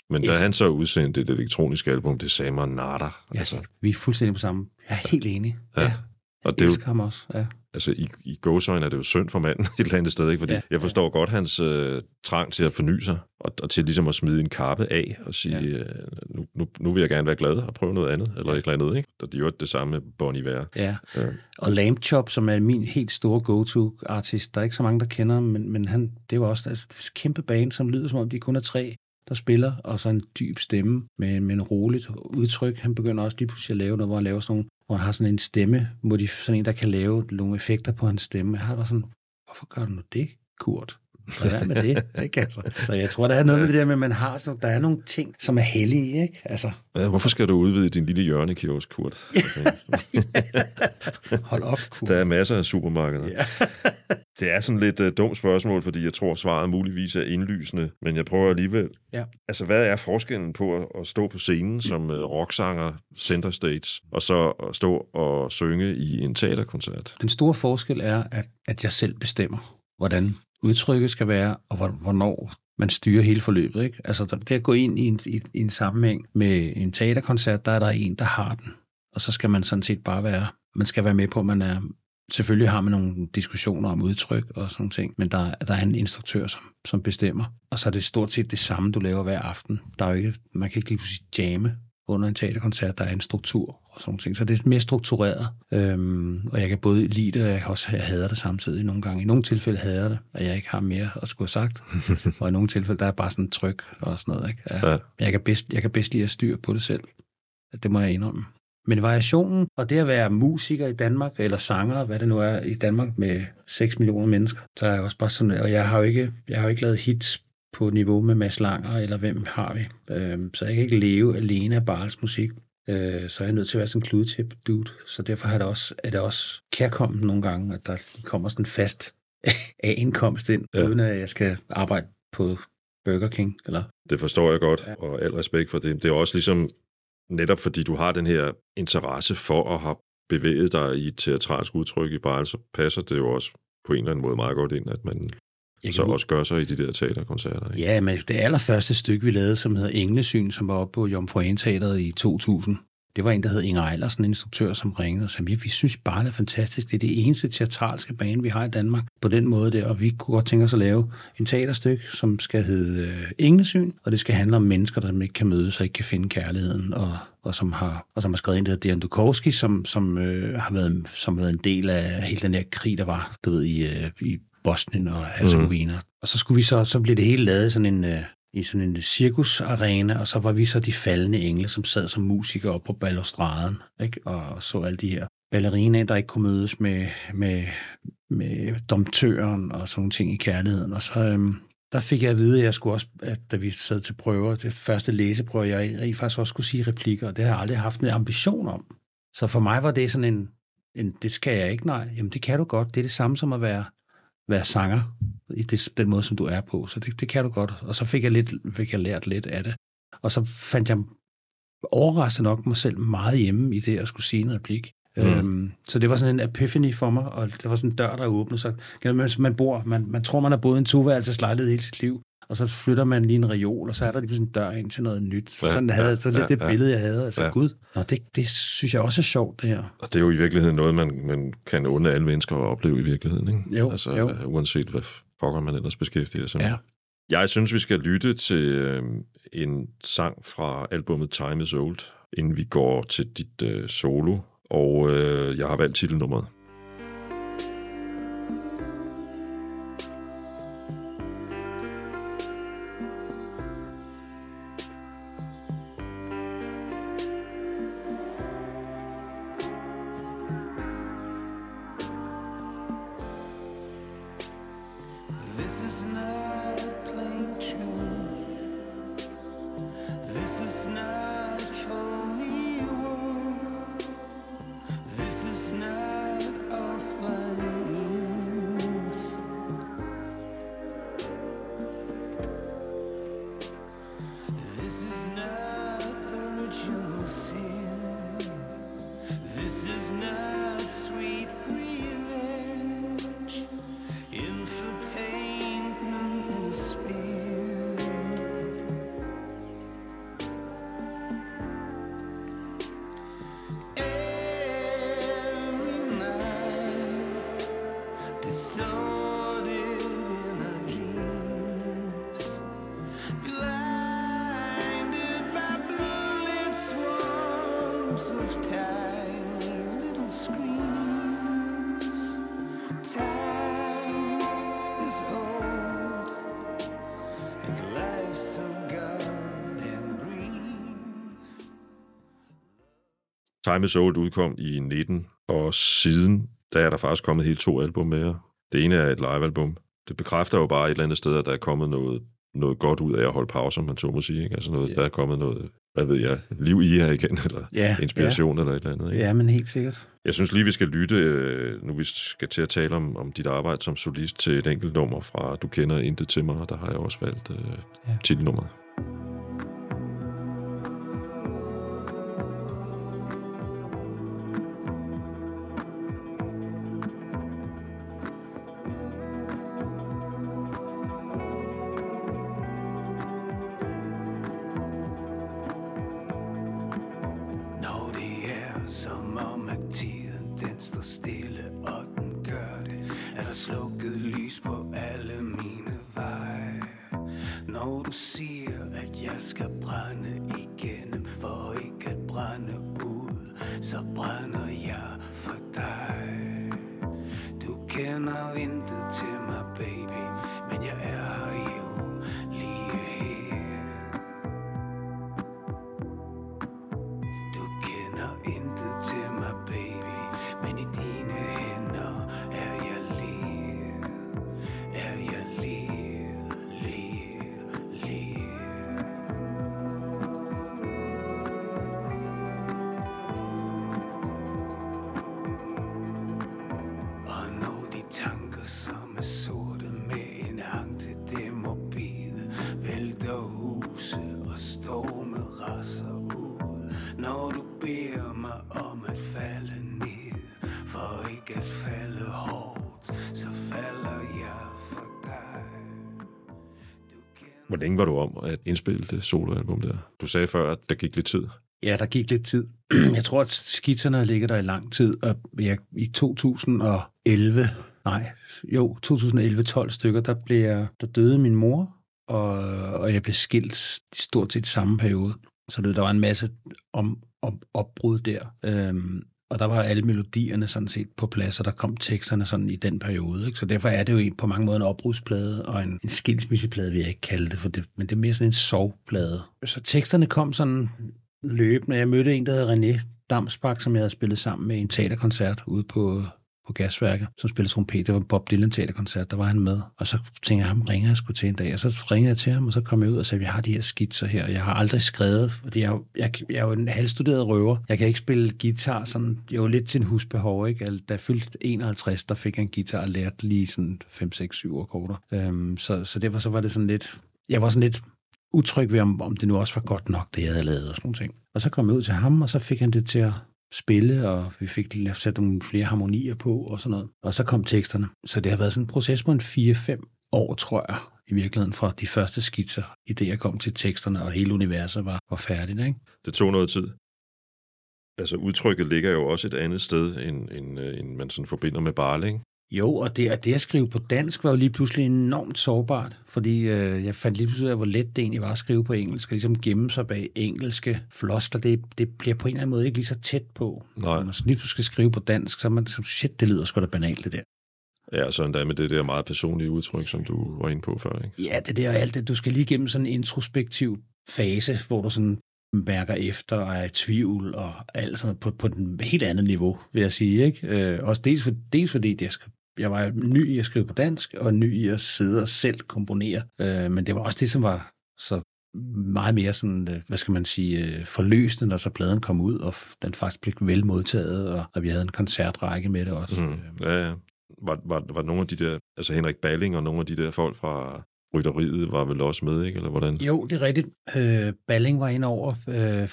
Men da
Yes.
han så udsendte et elektronisk album, det sagde mig nada.
ja
Altså,
vi er fuldstændig på samme. Jeg er helt enig.
Ja.
Ja.
Og det er jo,
ham også. Ja.
altså, i, i gåsøjne er det jo synd for manden et eller andet sted, ikke? Fordi
Ja.
ja. jeg forstår godt hans øh, trang til at forny sig, og, og til ligesom at smide en kappe af og sige, ja. øh, nu, nu, nu vil jeg gerne være glad og prøve noget andet, eller et eller andet, ikke? Og det er jo det samme med Bon Iver.
ja.
Ja.
Og Lamb Chop, som er min helt store go-to-artist, der er ikke så mange, der kender ham, men, men han, det var også altså, kæmpe band, som lyder som om, de kun er tre, der spiller, og så en dyb stemme med, med en roligt udtryk. Han begynder også lige pludselig at lave noget, hvor han laver sådan nogle, hvor han har sådan en stemme, modif- sådan en, der kan lave nogle effekter på hans stemme. Jeg har bare sådan, hvorfor gør du nu det, Kurt? Hvad er med det? Ikke, altså. Så jeg tror, der er noget med det der med, at man har sådan, der er nogle ting, som er hellige, ikke? Altså,
Ja, hvorfor skal du udvide din lille hjørnekiosk, Kurt?
hold op, Kurt.
Der er masser af supermarkeder.
Ja.
Det er sådan lidt uh, dumt spørgsmål, fordi jeg tror, svaret muligvis er indlysende, men jeg prøver alligevel.
Ja.
Altså, hvad er forskellen på at, at stå på scenen som uh, rocksanger, center stage, og så at stå og synge i en teaterkoncert?
Den store forskel er, at, at jeg selv bestemmer, hvordan udtrykket skal være, og hvor- hvornår man styrer hele forløbet. Ikke? Altså det at gå ind i en, i, i en sammenhæng med en teaterkoncert, der er der en, der har den. Og så skal man sådan set bare være, man skal være med på, at man er, selvfølgelig har man nogle diskussioner om udtryk og sådan ting, men der, der er en instruktør, som, som bestemmer. Og så er det stort set det samme, du laver hver aften. Der er jo ikke, man kan ikke lige pludselig jamme under en teaterkoncert, der er en struktur og sådan ting. Så det er mere struktureret, øhm, og jeg kan både lide det, og jeg kan også jeg hader det samtidig nogle gange. I nogle tilfælde hader jeg det, at jeg ikke har mere at skulle have sagt, og i nogle tilfælde, der er bare sådan tryk og sådan noget. Ikke? Ja. Jeg, kan bedst, jeg kan bedst lide at styre på det selv. Det må jeg indrømme. Men variationen, og det at være musiker i Danmark, eller sanger, hvad det nu er i Danmark med 6 millioner mennesker, så er jeg også bare sådan, og jeg har jo ikke, jeg har jo ikke lavet hits på niveau med Mads Langer, eller hvem har vi. Øhm, så jeg kan ikke leve alene af Barls musik. Øh, så er jeg nødt til at være sådan en kludetip dude. Så derfor er det også, er det også kærkommet nogle gange, at der kommer sådan fast af indkomst ind, ja. uden at jeg skal arbejde på Burger King. Eller?
Det forstår jeg godt, ja. og al respekt for det. Det er også ligesom, netop fordi du har den her interesse for at have bevæget dig i et teatralsk udtryk i bare, så passer det jo også på en eller anden måde meget godt ind, at man jeg så også gør sig i de der teaterkoncerter.
Ikke? Ja, men det allerførste stykke, vi lavede, som hedder Englesyn, som var oppe på Jomfru Teateret i 2000, det var en, der hed Inger Eilersen, en instruktør, som ringede og sagde, vi synes bare, det er fantastisk. Det er det eneste teatralske bane, vi har i Danmark på den måde der, og vi kunne godt tænke os at lave en teaterstykke, som skal hedde øh, Englesyn, og det skal handle om mennesker, der ikke kan mødes og ikke kan finde kærligheden, og, og som har og som har skrevet ind, der hedder Dejan Dukowski, som, som, øh, har været, som har været en del af hele den her krig, der var, du ved, i, øh, i Bosnien og Herzegovina. Mm. Og så skulle vi så, så blev det hele lavet sådan en, øh, i sådan en cirkusarena, og så var vi så de faldende engle, som sad som musikere op på balustraden, ikke? og så alle de her ballerinaer, der ikke kunne mødes med, med, med domtøren og sådan ting i kærligheden. Og så øhm, der fik jeg at vide, at jeg skulle også, at da vi sad til prøver, det første læseprøve, jeg, jeg faktisk også skulle sige replikker, og det har jeg aldrig haft en ambition om. Så for mig var det sådan en, en det skal jeg ikke, nej. Jamen det kan du godt. Det er det samme som at være være sanger i det, den måde, som du er på. Så det, det kan du godt. Og så fik jeg, lidt, fik jeg lært lidt af det. Og så fandt jeg overraskende nok mig selv meget hjemme i det at skulle sige en replik. Mm. Øhm, så det var sådan en epiphany for mig, og det var sådan en dør, der åbnede sig. Man bor, man, man tror, man har boet en toværelseslejlighed hele sit liv, og så flytter man lige en reol, og så er der lige sådan en dør ind til noget nyt. Så sådan ja, havde, så lidt ja, det billede, jeg havde. Altså, ja. gud, og det, det synes jeg også er sjovt, det her.
Og det er jo i virkeligheden noget, man, man kan under alle mennesker at opleve i virkeligheden, ikke?
Jo,
altså,
jo.
uanset hvad pokker man ellers beskæftiger sig
ja.
med. Jeg synes, vi skal lytte til øh, en sang fra albumet Time is Old, inden vi går til dit øh, solo, og øh, jeg har valgt titelnummeret. it's not Time is Old udkom i 19, og siden der er der faktisk kommet helt to album mere. Det ene er et livealbum. Det bekræfter jo bare et eller andet sted, at der er kommet noget, noget godt ud af at holde pauser, man så må sige. Ikke? Altså noget, yeah. der er kommet noget, hvad ved jeg, liv i her igen, eller
ja,
inspiration
ja.
eller et eller andet. Ikke?
Ja, men helt sikkert.
Jeg synes lige, vi skal lytte, øh, nu vi skal til at tale om, om dit arbejde som solist, til et enkelt nummer fra Du kender intet til mig, der har jeg også valgt øh, ja. titelnummeret.
Længe var du om at indspille det soloalbum der? Du sagde før, at der gik lidt tid.
Ja, der gik lidt tid. Jeg tror, at skitserne ligger der i lang tid, og jeg, i 2011, nej, jo, 2011-12 stykker, der, blev jeg, der døde min mor, og, og jeg blev skilt stort set samme periode. Så det, der var en masse om, om opbrud der. Øhm, og der var alle melodierne sådan set på plads, og der kom teksterne sådan i den periode. Ikke? Så derfor er det jo på mange måder en opbrudsplade, og en, en skilsmisseplade vil jeg ikke kalde det, for det, men det er mere sådan en sovplade. Så teksterne kom sådan løbende. Jeg mødte en, der hed René Damsbak, som jeg havde spillet sammen med i en teaterkoncert ude på på gasværket, som spillede trompet. Det var Bob Dylan teaterkoncert, der var han med. Og så tænkte jeg, ham ringer jeg skulle til en dag. Og så ringede jeg til ham, og så kom jeg ud og sagde, vi har de her skitser her. Jeg har aldrig skrevet, fordi jeg, jeg, jeg er jo en halvstuderet røver. Jeg kan ikke spille guitar sådan, jeg var jo lidt til en husbehov, ikke? Altså, da jeg fyldte 51, der fik jeg en guitar og lærte lige sådan 5, 6, 7 akkorder. Øhm, så, så derfor så var det sådan lidt, jeg var sådan lidt utryg ved, om, om det nu også var godt nok, det jeg havde lavet og sådan nogle ting. Og så kom jeg ud til ham, og så fik han det til at spille, og vi fik sat nogle flere harmonier på og sådan noget. Og så kom teksterne. Så det har været sådan en proces på en 4-5 år, tror jeg, i virkeligheden, fra de første skitser, i det jeg kom til teksterne, og hele universet var, var færdigt. Ikke?
Det tog noget tid. Altså udtrykket ligger jo også et andet sted, end, end, øh, end man sådan forbinder med Barling.
Jo, og det, det at skrive på dansk var jo lige pludselig enormt sårbart, fordi øh, jeg fandt lige pludselig ud af, hvor let det egentlig var at skrive på engelsk, og ligesom gemme sig bag engelske floskler. Det, det bliver på en eller anden måde ikke lige så tæt på.
Nej.
Når man lige pludselig skal skrive på dansk, så er man så, shit, det lyder sgu da banalt, det der.
Ja, så endda med det der meget personlige udtryk, som du var inde på før, ikke?
Ja, det der og alt det. Du skal lige gennem sådan en introspektiv fase, hvor du sådan mærker efter og er i tvivl og alt sådan på, på den helt andet niveau, vil jeg sige. Ikke? Øh, også dels, for, dels fordi det, jeg jeg var ny i at skrive på dansk, og ny i at sidde og selv komponere. Øh, men det var også det, som var så meget mere sådan, øh, hvad skal man sige, øh, forløsende, når så pladen kom ud, og den faktisk blev vel modtaget, og, og vi havde en koncertrække med det også.
Mm. Ja, ja. Var, var, var nogle af de der, altså Henrik Balling og nogle af de der folk fra rytteriet var vel også med, ikke? Eller hvordan?
Jo, det er rigtigt. Øh, Balling var ind over øh,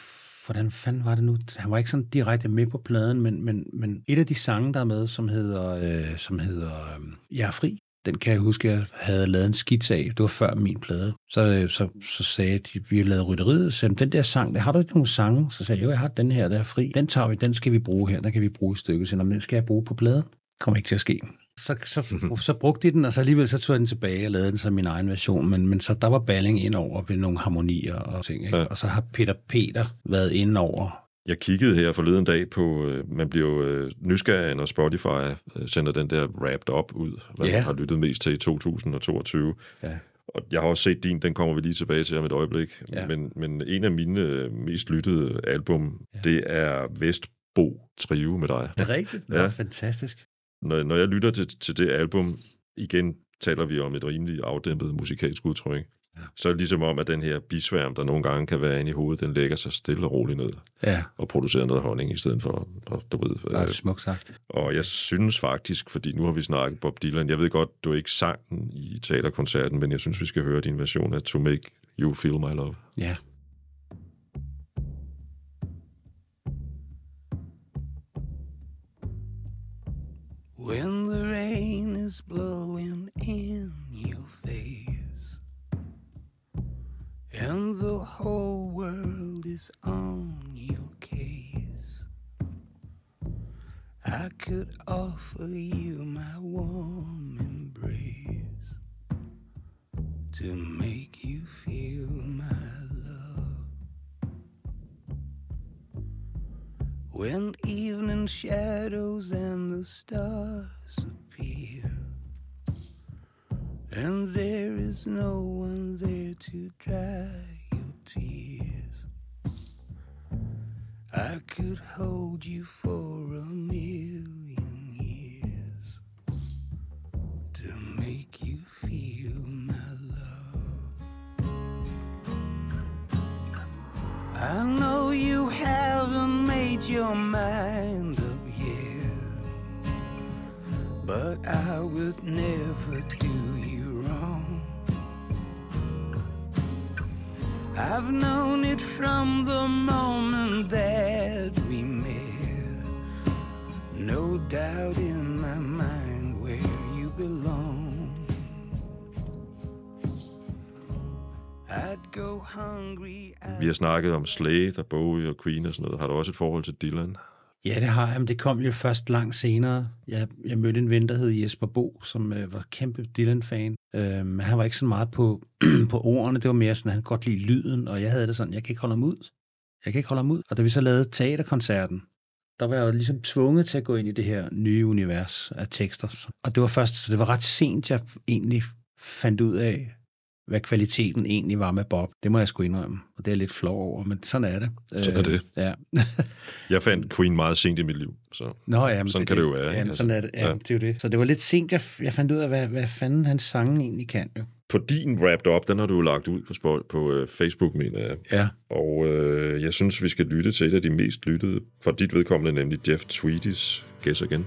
hvordan fanden var det nu? Han var ikke sådan direkte med på pladen, men, men, men et af de sange, der er med, som hedder, øh, som hedder øh, Jeg er fri, den kan jeg huske, jeg havde lavet en skits af. Det var før min plade. Så, øh, så, så sagde de, vi har lavet rytteriet, så den der sang, der har du ikke nogen sange? Så sagde jeg, jo, jeg har den her, der er fri. Den tager vi, den skal vi bruge her, den kan vi bruge i stykket. Så den skal jeg bruge på pladen. Kommer ikke til at ske. Så, så, mhm. så brugte de den, og så alligevel så tog jeg den tilbage og lavede den som min egen version. Men, men så der var Balling ind over ved nogle harmonier og ting. Ikke? Ja. Og så har Peter Peter været ind over
jeg kiggede her forleden dag på, øh, man bliver jo øh, nysgerrig, når Spotify øh, sender den der Wrapped Up ud, hvad ja. man har lyttet mest til i 2022. Ja. Og jeg har også set din, den kommer vi lige tilbage til om et øjeblik. Ja. Men, men en af mine mest lyttede album, ja. det er Vestbo Trio med dig.
Det er rigtigt. Det er ja. fantastisk
når, når jeg lytter til, til det album, igen taler vi om et rimelig afdæmpet musikalsk udtryk, ja. så er det ligesom om, at den her bisværm, der nogle gange kan være inde i hovedet, den lægger sig stille og roligt ned
ja.
og producerer noget honning i stedet for, og, du ved.
Det er øh, smukt sagt.
Og jeg synes faktisk, fordi nu har vi snakket Bob Dylan, jeg ved godt, du ikke sang den i teaterkoncerten, men jeg synes, vi skal høre din version af To Make You Feel My Love.
Ja. When the rain is blowing in your face and the whole world is on your case, I could offer you my warm there
Vi har snakket om Slade og Bowie og Queen og sådan noget. Har du også et forhold til Dylan?
Ja, det har jeg, men det kom jo først langt senere. Jeg, jeg mødte en ven, der hed Jesper Bo, som øh, var kæmpe Dylan-fan. Øh, men han var ikke så meget på, på ordene, det var mere sådan, at han godt lide lyden, og jeg havde det sådan, jeg kan ikke holde ham ud. Jeg kan ikke holde ham ud. Og da vi så lavede teaterkoncerten, der var jeg jo ligesom tvunget til at gå ind i det her nye univers af tekster. Og det var først, så det var ret sent, jeg egentlig fandt ud af, hvad kvaliteten egentlig var med Bob. Det må jeg sgu indrømme, og det er lidt flov over, men sådan er det.
Sådan er det.
Øh, ja.
jeg fandt Queen meget sent i mit liv, så
Nå, ja, men
sådan
det,
kan det jo være.
Ja, sådan er det, ja, ja. det er jo det. Så det var lidt sent, jeg, jeg fandt ud af, hvad, hvad fanden hans sange egentlig kan. Jo.
På din Wrapped Up, den har du lagt ud på, på, uh, Facebook, mener jeg.
Ja.
Og uh, jeg synes, vi skal lytte til et af de mest lyttede, for dit vedkommende, nemlig Jeff Tweedys Guess Again.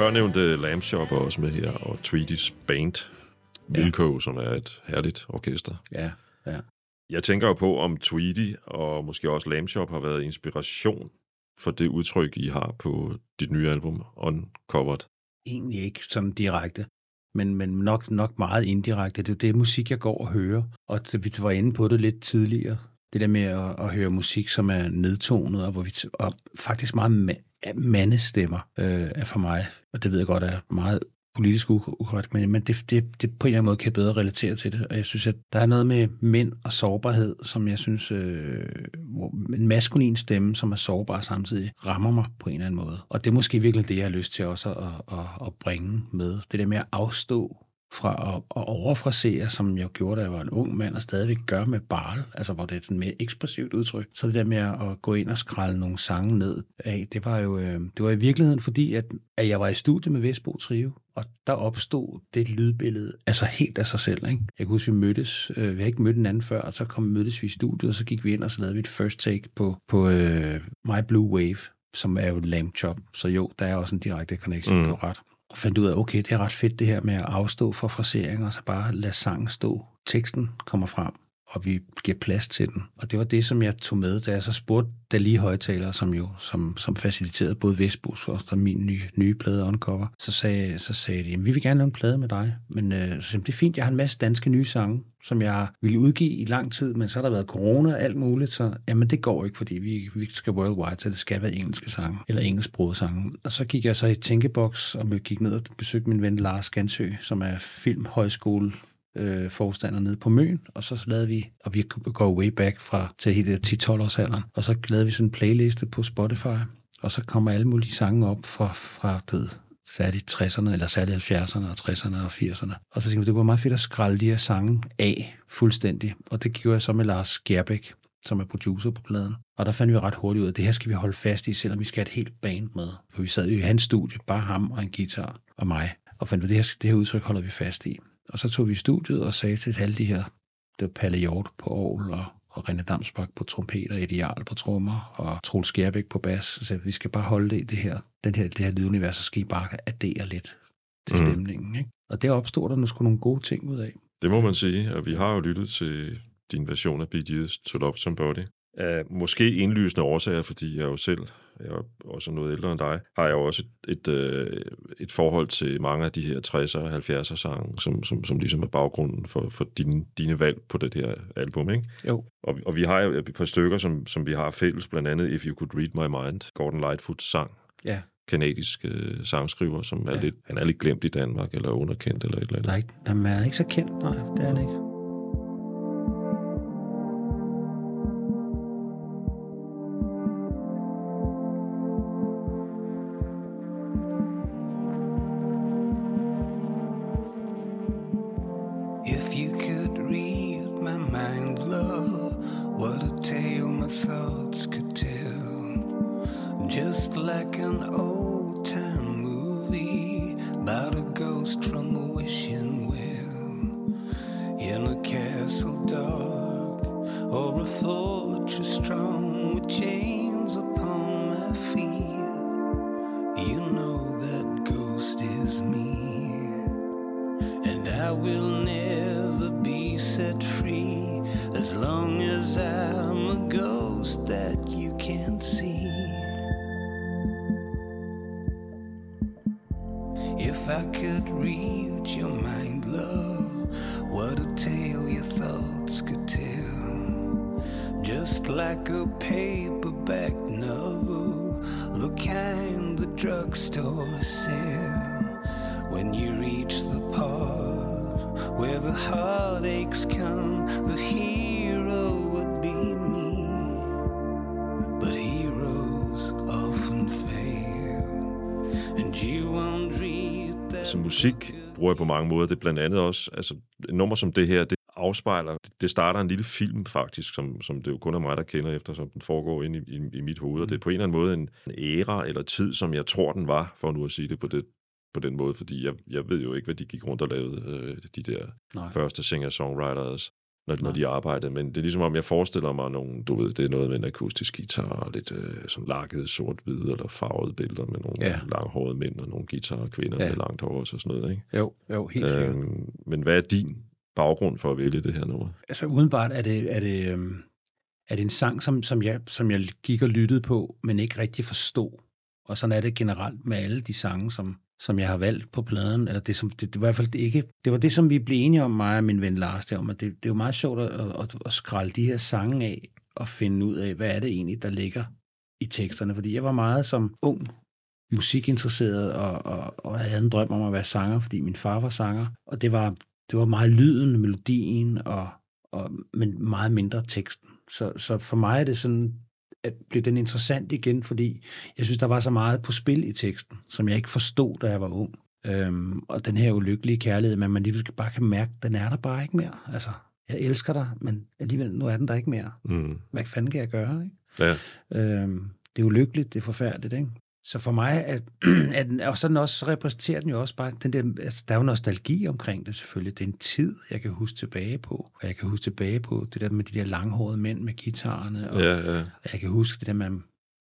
Førnævnte Lamb Shop er også med her, og Tweedy's Band, Wilco, ja. som er et herligt orkester.
Ja, ja.
Jeg tænker jo på, om Tweedy og måske også Lamb Shop har været inspiration for det udtryk, I har på dit nye album, Uncovered.
Egentlig ikke sådan direkte, men, men nok, nok meget indirekte. Det er det musik, jeg går og hører, og vi var inde på det lidt tidligere. Det der med at, at høre musik, som er nedtonet, og, hvor vi, og faktisk meget mandestemmer øh, er for mig, og det ved jeg godt er meget politisk ukorrekt, men, men det, det, det på en eller anden måde kan jeg bedre relatere til det, og jeg synes, at der er noget med mænd og sårbarhed, som jeg synes, øh, hvor en maskulin stemme, som er sårbar samtidig, rammer mig på en eller anden måde. Og det er måske virkelig det, jeg har lyst til også at, at, at bringe med. Det der med at afstå fra at, at overfrasere, som jeg gjorde, da jeg var en ung mand, og stadigvæk gør med barl, altså hvor det er sådan mere ekspressivt udtryk. Så det der med at gå ind og skralde nogle sange ned af, det var jo øh, det var i virkeligheden fordi, at, at jeg var i studie med Vestbo Trio, og der opstod det lydbillede, altså helt af sig selv. Ikke? Jeg kan huske, vi mødtes, øh, vi har ikke mødt en anden før, og så kom mødtes vi i studiet, og så gik vi ind, og så lavede vi et first take på, på øh, My Blue Wave, som er jo lamb chop. Så jo, der er også en direkte connection, mm. du ret og fandt ud af, okay, det er ret fedt det her med at afstå fra frasering, og så bare lade sangen stå. Teksten kommer frem, og vi giver plads til den. Og det var det, som jeg tog med, da jeg så spurgte lige Højtaler, som jo som, som faciliterede både Vestbus og min nye, nye plade Uncover, så sagde, så sagde de, vi vil gerne lave en plade med dig. Men øh, så det er fint, jeg har en masse danske nye sange, som jeg ville udgive i lang tid, men så har der været corona og alt muligt, så jamen det går ikke, fordi vi, vi skal worldwide, så det skal være engelske sange, eller engelsksprogede sange. Og så gik jeg så i tænkeboks, og jeg gik ned og besøgte min ven Lars Gansø, som er filmhøjskole øh, forstander nede på Møn, og så lavede vi, og vi går way back fra til hele 10-12 års alderen, og så lavede vi sådan en playliste på Spotify, og så kommer alle mulige sange op fra, fra det, særligt 60'erne, eller særligt 70'erne og 60'erne og 80'erne. Og så tænkte vi, det var meget fedt at skralde de her sange af fuldstændig, og det gjorde jeg så med Lars Gerbæk, som er producer på pladen. Og der fandt vi ret hurtigt ud af, at det her skal vi holde fast i, selvom vi skal have et helt band med. For vi sad jo i hans studie, bare ham og en guitar og mig, og fandt ud af, det her, det her udtryk holder vi fast i. Og så tog vi studiet og sagde til alle de her, det var Palle Hjort på Aarhus og, og René Damsbak på trompet og Ideal på trommer og Troels Skærbæk på bas. Så sagde, vi skal bare holde det i det her, den her, det her lydunivers, så skal I bare addere lidt til mm. stemningen. Ikke? Og der opstod der nu sgu nogle gode ting ud af.
Det må man sige, og vi har jo lyttet til din version af Years to Love Somebody. Af måske indlysende årsager, fordi jeg jo selv jeg er også noget ældre end dig, har jeg jo også et, et, øh, et forhold til mange af de her 60'er og 70'er sange, som, som, som ligesom er baggrunden for, for dine, dine valg på det her album, ikke?
Jo.
Og, og vi har jo et par stykker, som, som vi har fælles, blandt andet If You Could Read My Mind, Gordon Lightfoot sang.
Ja.
Kanadisk øh, sangskriver, som er ja. lidt, han er lidt glemt i Danmark, eller underkendt, eller et eller andet.
Nej, han er ikke så kendt, nej, det er han ikke.
Drugstore sell. When you reach the part where the heartaches come, the hero would be me. But heroes often fail, and you won't read that.
Altså musik bruger jeg på mange måder. Det er blandt andet også, altså et nummer som det her, det afspejler, det starter en lille film faktisk, som, som det jo kun er mig, der kender efter, som den foregår ind i, i, i mit hoved. Og det er på en eller anden måde en, en æra eller tid, som jeg tror, den var, for nu at sige det på det, på den måde, fordi jeg, jeg ved jo ikke, hvad de gik rundt og lavede, øh, de der
Nej.
første singer-songwriters, når, når de arbejdede, men det er ligesom om, jeg forestiller mig nogle, du ved, det er noget med en akustisk guitar, og lidt øh, sådan lakket sort-hvid, eller farvede billeder med nogle
Ja.
langhårede mænd, og nogle guitarer og kvinder
Ja.
med langt hår og sådan noget, ikke?
Jo, jo, helt sikkert.
Øhm, men hvad er din baggrund for at vælge det her nummer?
Altså udenbart er det, er det, øhm, er det en sang, som, som, jeg, som jeg gik og lyttede på, men ikke rigtig forstod. Og sådan er det generelt med alle de sange, som, som jeg har valgt på pladen. Eller det, som, det, det, var i hvert fald ikke, det var det, som vi blev enige om, mig og min ven Lars, der, om, at det, det er jo meget sjovt at, at, at skralde de her sange af og finde ud af, hvad er det egentlig, der ligger i teksterne. Fordi jeg var meget som ung musikinteresseret og, og, og havde en drøm om at være sanger, fordi min far var sanger. Og det var, det var meget lyden, melodien, og, og, men meget mindre teksten. Så, så for mig er det sådan, at blev den interessant igen, fordi jeg synes, der var så meget på spil i teksten, som jeg ikke forstod, da jeg var ung. Øhm, og den her ulykkelige kærlighed, men man lige pludselig bare kan mærke, den er der bare ikke mere. Altså, jeg elsker dig, men alligevel, nu er den der ikke mere.
Mm.
Hvad fanden kan jeg gøre? Ikke?
Ja,
Øhm, det er ulykkeligt, det er forfærdeligt, ikke? Så for mig, at, at den, og sådan også, så repræsenterer den jo også bare, den der, altså, der er jo nostalgi omkring det selvfølgelig. Det er en tid, jeg kan huske tilbage på. Og jeg kan huske tilbage på det der med de der langhårede mænd med guitarerne. Og
ja, ja.
jeg kan huske det der med,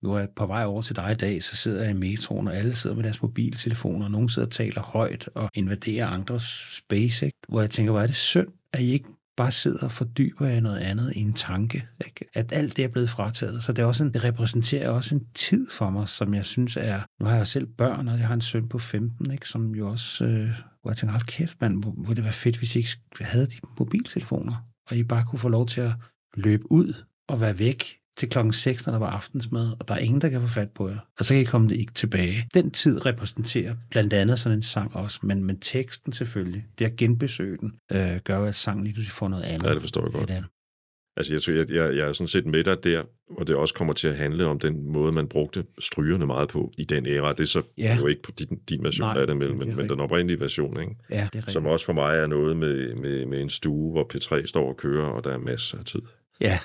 nu er jeg på vej over til dig i dag, så sidder jeg i metroen, og alle sidder med deres mobiltelefoner, og nogen sidder og taler højt og invaderer andres space, ikke? hvor jeg tænker, hvor er det synd, at I ikke bare sidder og fordyber jeg noget andet i en tanke. Ikke? At alt det er blevet frataget. Så det, er også en, det repræsenterer også en tid for mig, som jeg synes er... Nu har jeg selv børn, og jeg har en søn på 15, ikke? som jo også... Øh, hvor jeg tænker, hold kæft mand, hvor, hvor det var fedt, hvis I ikke havde de mobiltelefoner, og I bare kunne få lov til at løbe ud og være væk til klokken 6, når der var aftensmad, og der er ingen, der kan få fat på jer. Og så kan I komme det ikke tilbage. Den tid repræsenterer blandt andet sådan en sang også, men, men teksten selvfølgelig, det at genbesøge den, øh, gør jo, at sangen lige pludselig får noget andet.
Ja, det forstår jeg godt. Altså, jeg, tror, jeg, jeg, jeg er sådan set med dig der, hvor det også kommer til at handle om den måde, man brugte strygerne meget på i den æra. Det er så
Ja.
jo ikke på din, din version
Nej,
af det, men,
det
men, men den oprindelige version, ikke?
Ja, det er
som også for mig er noget med, med, med en stue, hvor P3 står og kører, og der er masser af tid.
Ja.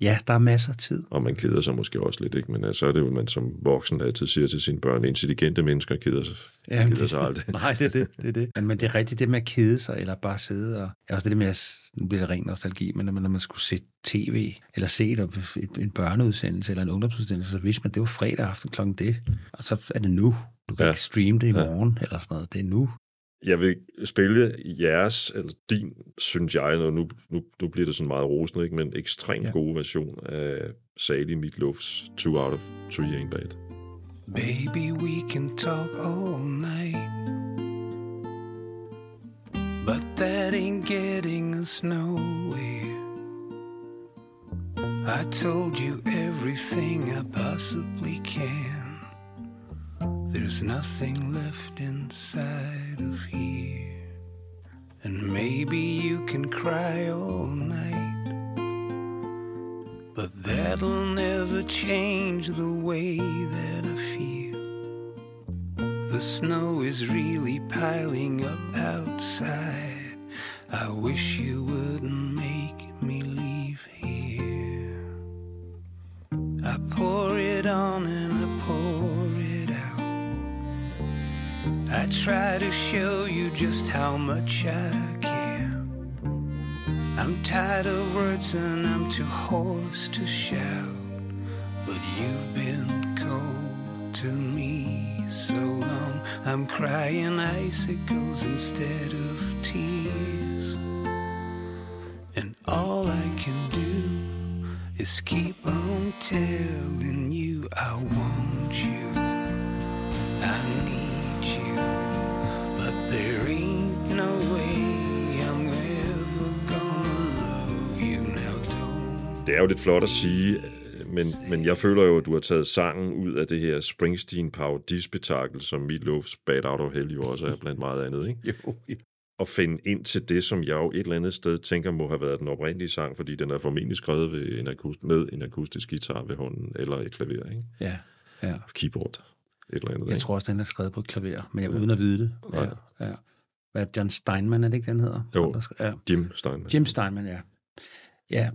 Ja, der er masser af tid.
Og man keder sig måske også lidt, ikke? men altså, så er det jo, man som voksen altid siger til sine børn, intelligente mennesker keder sig,
Jamen,
keder sig aldrig.
Nej, det er det. det, er det. Men, men det er rigtigt det med at kede sig, eller bare sidde og... Ja, også det med, at, nu bliver det ren nostalgi, men når man, når man skulle se tv, eller se et, et, en børneudsendelse, eller en ungdomsudsendelse, så vidste man, at det var fredag aften klokken det. Og så er det nu. Du kan
Ja.
ja. ikke streame det i
Ja.
morgen, eller sådan noget. Det er nu.
Jeg vil spille jeres, eller din, synes jeg, og nu, nu, nu bliver det sådan meget rosende, ikke? men ekstremt ja.
Ja.
gode version af Sally Meatloafs Two Out of Three Ain't Bad.
Baby, we can talk all night. But that ain't getting us nowhere. I told you everything I possibly can. There's nothing left inside of here. And maybe you can cry all night. But that'll never change the way that I feel. The snow is really piling up outside. I wish you wouldn't make me leave here. I pour it on try to show you just how much I care. I'm tired of words and I'm too hoarse to shout. But you've been cold to me so long. I'm crying icicles instead of tears. And all I can do is keep on telling you I want you. I need you. But there ain't no way I'm ever gonna love you now. Don't.
Det er jo lidt flot at sige, men, men jeg føler jo, at du har taget sangen ud af det her Springsteen parodispektakel, som Meatloaf's Bad Out of Hell jo også er blandt meget andet, ikke?
Jo, jo.
Og finde ind til det, som jeg jo et eller andet sted tænker må have været den oprindelige sang, fordi den er formentlig skrevet ved en akust, med en akustisk guitar ved hånden, eller et klaver, ikke?
Ja, ja.
Keyboard, eller andet,
Jeg
ikke?
tror også, den er skrevet på et klaver, men jeg uden at vide det. Ja,
Nej.
ja. Hvad er John Steinman, er det ikke, den hedder?
Jo.
Der Ja.
Jim Steinman.
Jim Steinman, ja. Ja,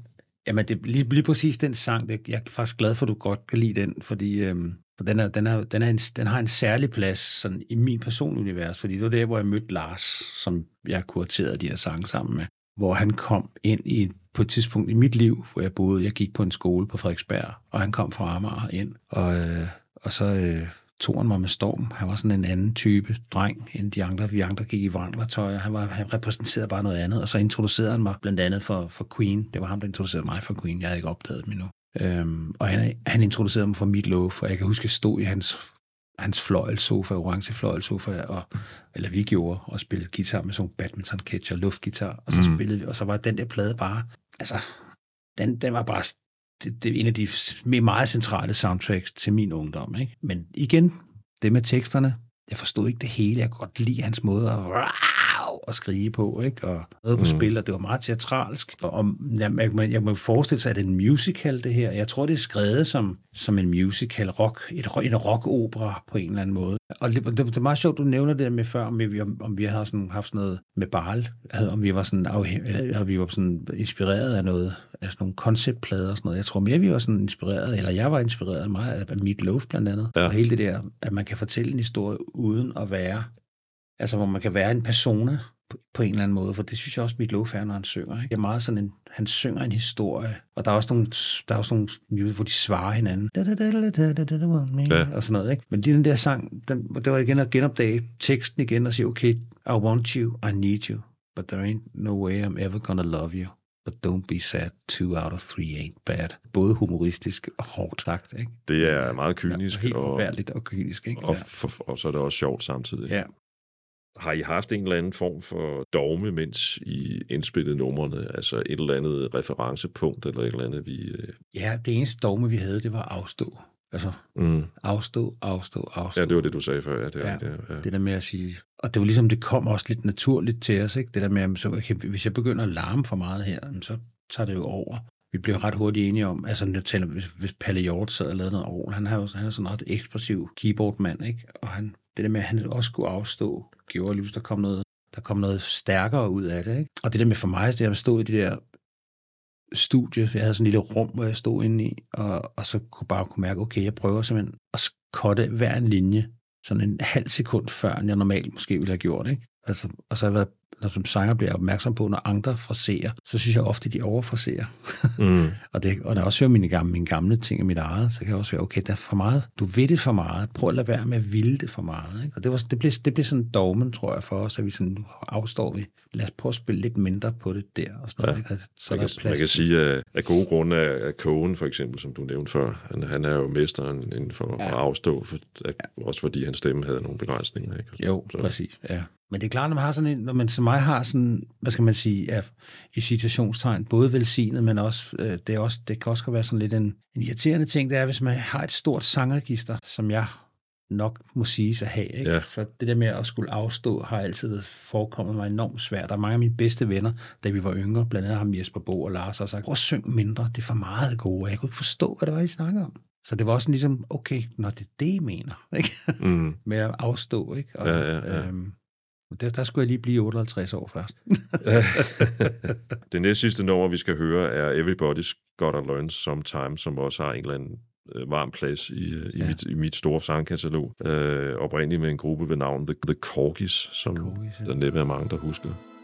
jamen det, lige, lige præcis den sang, det, jeg er faktisk glad for, at du godt kan lide den, fordi øhm, for den, er, den, er, den, er en, den har en særlig plads sådan, i min personlige univers, fordi det var der, hvor jeg mødte Lars, som jeg kuraterede de her sange sammen med, hvor han kom ind i på et tidspunkt i mit liv, hvor jeg boede, jeg gik på en skole på Frederiksberg, og han kom fra Amager ind, og, øh, og så øh, han mig med storm. Han var sådan en anden type dreng end de andre. Vi andre gik i vandretøj, og han, var, han repræsenterede bare noget andet. Og så introducerede han mig blandt andet for, for Queen. Det var ham, der introducerede mig for Queen. Jeg havde ikke opdaget dem endnu. Øhm, og han, han introducerede mig for mit love, for jeg kan huske, at jeg stod i hans, hans fløjelsofa, orange fløjelsofa, og, eller vi gjorde, og spillede guitar med sådan en badminton catcher, luftgitar, og så
mm.
spillede vi, og så var den der plade bare, altså, den, den var bare, det, det er en af de meget centrale soundtracks til min ungdom, ikke? Men igen, det med teksterne, jeg forstod ikke det hele, jeg kunne godt lide hans måde at, at skrige på, ikke? Og noget på
Mm.
spil, og det var meget teatralsk, og, og jeg, jeg, jeg, må forestille sig, at det er en musical, det her. Jeg tror, det er skrevet som, som en musical, rock, et, en rockopera på en eller anden måde. Og det, det, det er meget sjovt, du nævner det der med før, om vi, om, om vi har sådan, haft sådan noget med Barl, om vi var sådan, afhæng, eller vi var sådan inspireret af noget, af sådan nogle konceptplader og sådan noget. Jeg tror mere, vi var sådan inspireret, eller jeg var inspireret meget af Meat Loaf blandt andet.
Ja.
Og hele det der, at man kan fortælle en historie uden at være, altså hvor man kan være en persona på, på en eller anden måde, for det synes jeg også, Meat Loaf er, når han synger. Ikke? Det er meget sådan en, han synger en historie, og der er også nogle, der er også nogle music, hvor de svarer hinanden.
Ja.
Og sådan noget, ikke? Men lige den der sang, den, det var igen at genopdage teksten igen og sige, okay, I want you, I need you, but there ain't no way I'm ever gonna love you. But don't be sad, two out of three ain't bad. Både humoristisk og hårdt sagt, ikke?
Det er meget kynisk,
Ja, helt
og,
forfærdeligt og kynisk, ikke?
og, for, og så er det også sjovt samtidig.
ja.
Har I haft en eller anden form for dogme, mens I indspillede numrene? Altså et eller andet referencepunkt, eller et eller andet, vi... øh,
ja, det eneste dogme, vi havde, det var afstå. Altså,
Mm.
afstå, afstå, afstå.
Ja, det var det, du sagde før. Ja, det
Ja.
rigtigt, ja.
Det der med at sige, og det var ligesom, det kom også lidt naturligt til os, ikke? Det der med, at så, okay, hvis jeg begynder at larme for meget her, så tager det jo over. Vi blev ret hurtigt enige om, altså når jeg taler, hvis, hvis Palle Hjort sad og lavede noget over, han har jo han er sådan en ret eksplosiv keyboardmand, ikke? Og han, det der med, at han også skulle afstå, gjorde lige, der kom noget, der kom noget stærkere ud af det, ikke? Og det der med for mig, det er at stå i det der studie, jeg havde sådan et lille rum, hvor jeg stod inde i, og, og så kunne bare kunne mærke, okay, jeg prøver simpelthen at skotte hver en linje, sådan en halv sekund før, end jeg normalt måske ville have gjort, ikke? Altså, og så har jeg været når som sanger bliver opmærksom på, når andre fraserer, så synes jeg ofte, de overfraserer. Mm. og, det, og når jeg også hører mine gamle, mine gamle ting af mit eget, så kan jeg også høre, okay, der er for meget. Du ved det for meget. Prøv at lade være med at ville det for meget. Ikke? Og det, var, det, blev, det blev sådan dogmen, tror jeg, for os, at vi sådan afstår vi. Lad os prøve at spille lidt mindre på det der. Og sådan noget,
ikke? Så man, kan, man kan sige, at af gode grunde er Cohen, for eksempel, som du nævnte før, han, han er jo mesteren inden for ja. at afstå, for, at, også fordi hans stemme havde nogle begrænsninger. Ikke?
Jo, så. præcis. Ja. Men det er klart, når man har sådan en, når man som mig har sådan, hvad skal man sige, ja, i citationstegn, både velsignet, men også, øh, det, er også, det kan også være sådan lidt en, en irriterende ting, det er, hvis man har et stort sangregister, som jeg nok må sige at have. Ikke? Ja. Så det der med at skulle afstå har altid forekommet mig enormt svært. Der er mange af mine bedste venner, da vi var yngre, blandt andet ham Jesper Bo og Lars, har sagt, prøv at synge mindre, det er for meget det gode. Jeg kunne ikke forstå, hvad det var, I snakkede om. Så det var også ligesom, okay, når det er det, I mener, ikke? Mm. med at afstå. Ikke? Og,
ja, ja, ja. Øhm,
der, der skulle jeg lige blive 58 år først.
det næste sidste nummer, vi skal høre, er Everybody's Gotta Learn Sometime, som også har en eller anden øh, varm plads i, øh, i, ja. mit, i mit store sangkatalog. Øh, oprindeligt med en gruppe ved navn The, The Corgis, som Corgis, ja. der næppe er mange, der husker.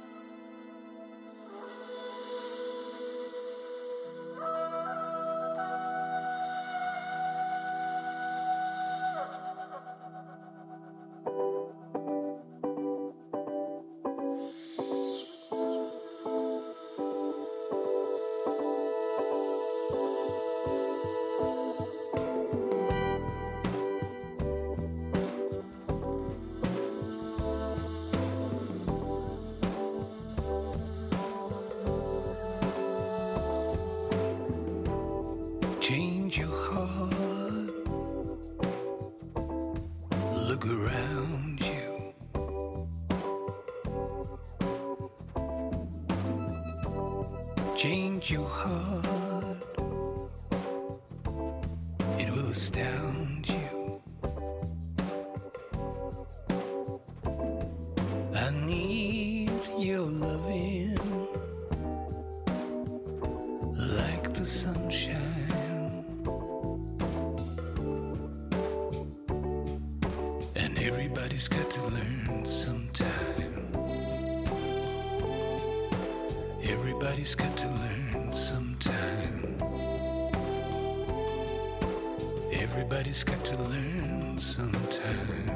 Sometime. Everybody's got to learn sometime. Everybody's got to learn sometime.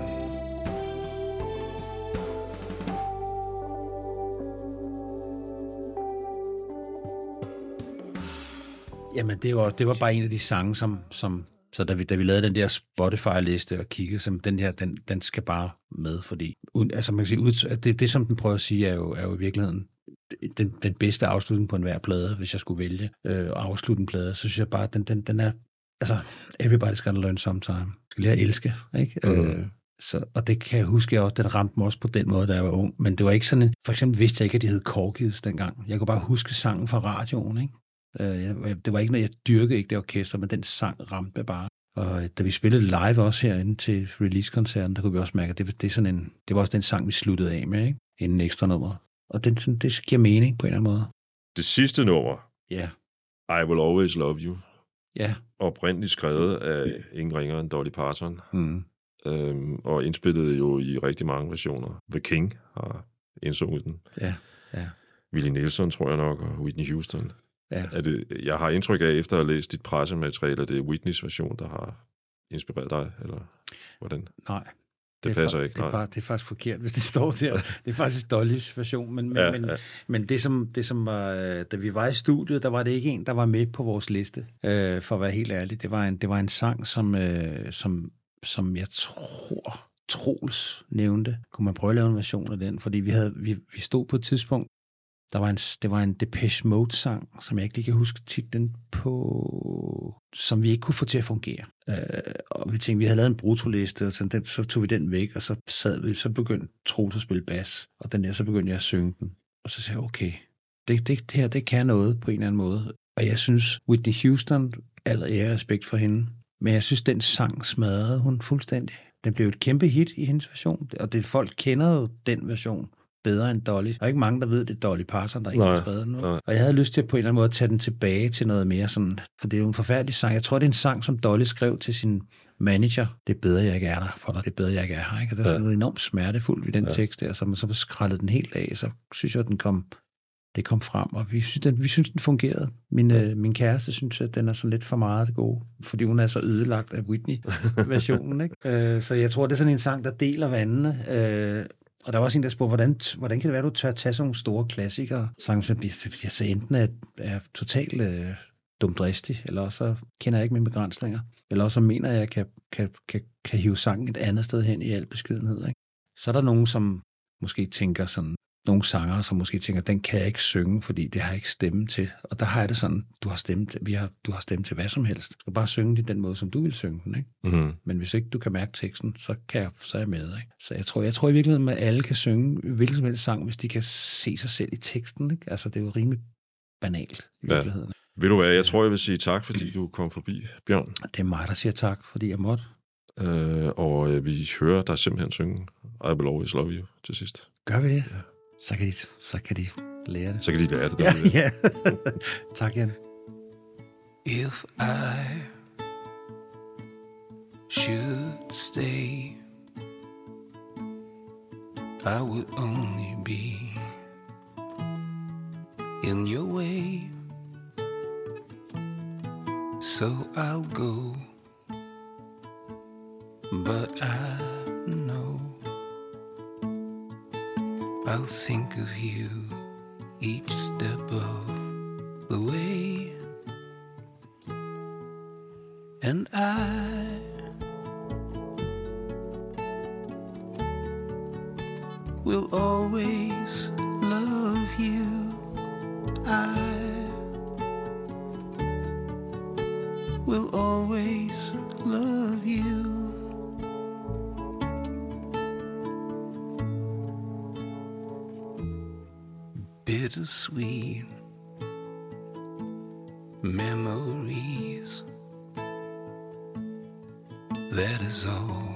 Jamen, det var, det var bare en af de sange, som, som så da vi, da vi lavede den der Spotify-liste og kiggede, som den her, den, den skal bare med, fordi altså man kan sige, ud, det, det som den prøver at sige, er jo, er jo i virkeligheden den, den bedste afslutning på en hver plade, hvis jeg skulle vælge øh, at afslutte en plade, så synes jeg bare, at den, den, den er, altså, everybody's gonna learn sometime. Skal lære at elske, ikke? Mm. Øh, så, og det kan jeg huske, jeg også, den ramte mig også på den måde, da jeg var ung. Men det var ikke sådan en, for eksempel vidste jeg ikke, at de hed Corgis dengang. Jeg kunne bare huske sangen fra radioen, ikke? Øh, det var ikke noget, jeg dyrkede ikke det orkester, men den sang ramte bare. Og øh, da vi spillede live også herinde til release-koncerten, der kunne vi også mærke, at det, det, er sådan en, det var også den sang, vi sluttede af med, ikke? inden ekstra nummer. Og den, sådan, det giver mening på en eller anden måde.
Det sidste nummer,
ja.
I Will Always Love You,
ja.
oprindeligt skrevet af ingen ringer end Dolly Parton, mm. øhm, og indspillet jo i rigtig mange versioner. The King har indsunget den.
Ja, ja.
Willie Nelson, tror jeg nok, og Whitney Houston.
Ja.
Er det, jeg har indtryk af, efter at have læst dit pressemateriale, at det er Whitneys version, der har inspireret dig, eller hvordan?
Nej.
Det, det passer ikke.
Det er, bare, det er faktisk forkert, hvis det står der. Det er faktisk Dollys version, men, men, ja, men, ja. men det, som, det som var, da vi var i studiet, der var det ikke en, der var med på vores liste, øh, for at være helt ærlig. Det var en, det var en sang, som, øh, som, som jeg tror, Troels nævnte. Kunne man prøve at lave en version af den? Fordi vi, havde, vi, vi stod på et tidspunkt, der var en, det var en Depeche Mode-sang, som jeg ikke lige kan huske titlen på, som vi ikke kunne få til at fungere. Øh, og vi tænkte, vi havde lavet en brutoliste, og så, den, så tog vi den væk, og så sad vi, så begyndte Troels at spille bas, og den der, så begyndte jeg at synge den. Og så sagde jeg, okay, det, det, det her, det kan noget på en eller anden måde. Og jeg synes, Whitney Houston, al ære respekt for hende, men jeg synes, den sang smadrede hun fuldstændig. Den blev et kæmpe hit i hendes version, og det folk kender jo den version bedre end Dolly. Der er ikke mange, der ved, det er Dolly Parton, der ikke har skrevet den. Og jeg havde lyst til på en eller anden måde at tage den tilbage til noget mere sådan, for det er jo en forfærdelig sang. Jeg tror, det er en sang, som Dolly skrev til sin manager. Det er bedre, jeg ikke er der for dig. Det er bedre, jeg ikke er her. Ikke? Og der er sådan noget enormt smertefuldt i den ja. tekst der, så man så skrællet den helt af, så synes jeg, at den kom, det kom frem, og vi synes, den, vi synes, den fungerede. Min, øh, min kæreste synes, at den er sådan lidt for meget gode, fordi hun er så ødelagt af Whitney-versionen. ikke? Øh, så jeg tror, det er sådan en sang, der deler vandene. Øh, og der var også en, der spurgte, hvordan, hvordan kan det være, at du tør tage sådan nogle store klassikere, sang, som jeg så enten er, er totalt øh, dumdristig, eller også kender jeg ikke mine begrænsninger, eller også mener jeg, at jeg kan, kan, kan, kan hive sangen et andet sted hen i al beskedenhed. Ikke? Så er der nogen, som måske tænker sådan, nogle sanger, som måske tænker, den kan jeg ikke synge, fordi det har jeg ikke stemme til. Og der har jeg det sådan, du har stemme til, vi har, du har stemme til hvad som helst. Du skal bare synge det den måde, som du vil synge den. Ikke? Mm-hmm. Men hvis ikke du kan mærke teksten, så, kan jeg, så er jeg med. Ikke? Så jeg tror, jeg tror i virkeligheden, at alle kan synge hvilken som helst sang, hvis de kan se sig selv i teksten. Ikke? Altså, det er jo rimelig banalt i ja. virkeligheden.
Vil du være, jeg tror, jeg vil sige tak, fordi du kom forbi, Bjørn.
Det er mig, der siger tak, fordi jeg måtte.
Øh, og øh, vi hører dig simpelthen synge I Will Always Love You til sidst.
Gør vi det? Ja. Så kan de, så kan de lære det.
Så kan de lære det.
Ja, ja. tak, Jan.
If I should stay, I would only be in your way. So I'll go, but I know I'll think of you each step of the way. And I will always love you. I will always love you. Bittersweet memories. That is all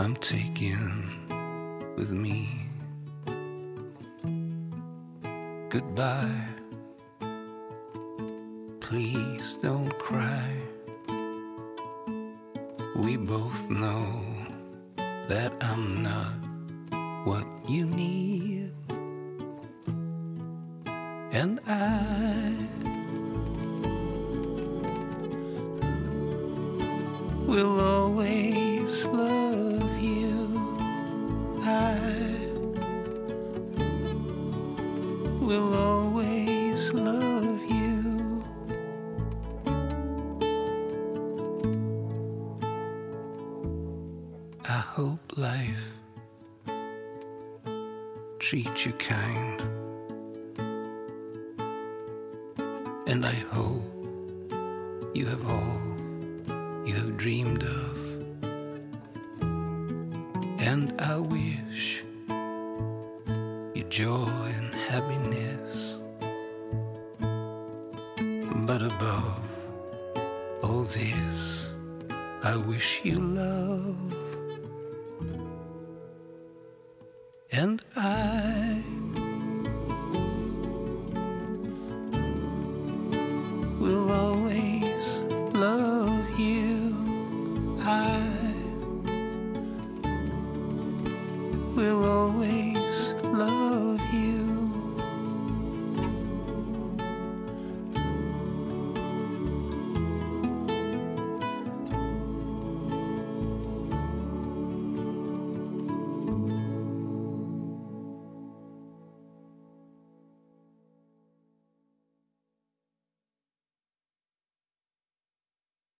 I'm taking with me. Goodbye. Please don't cry. We both know that I'm not what you need. And I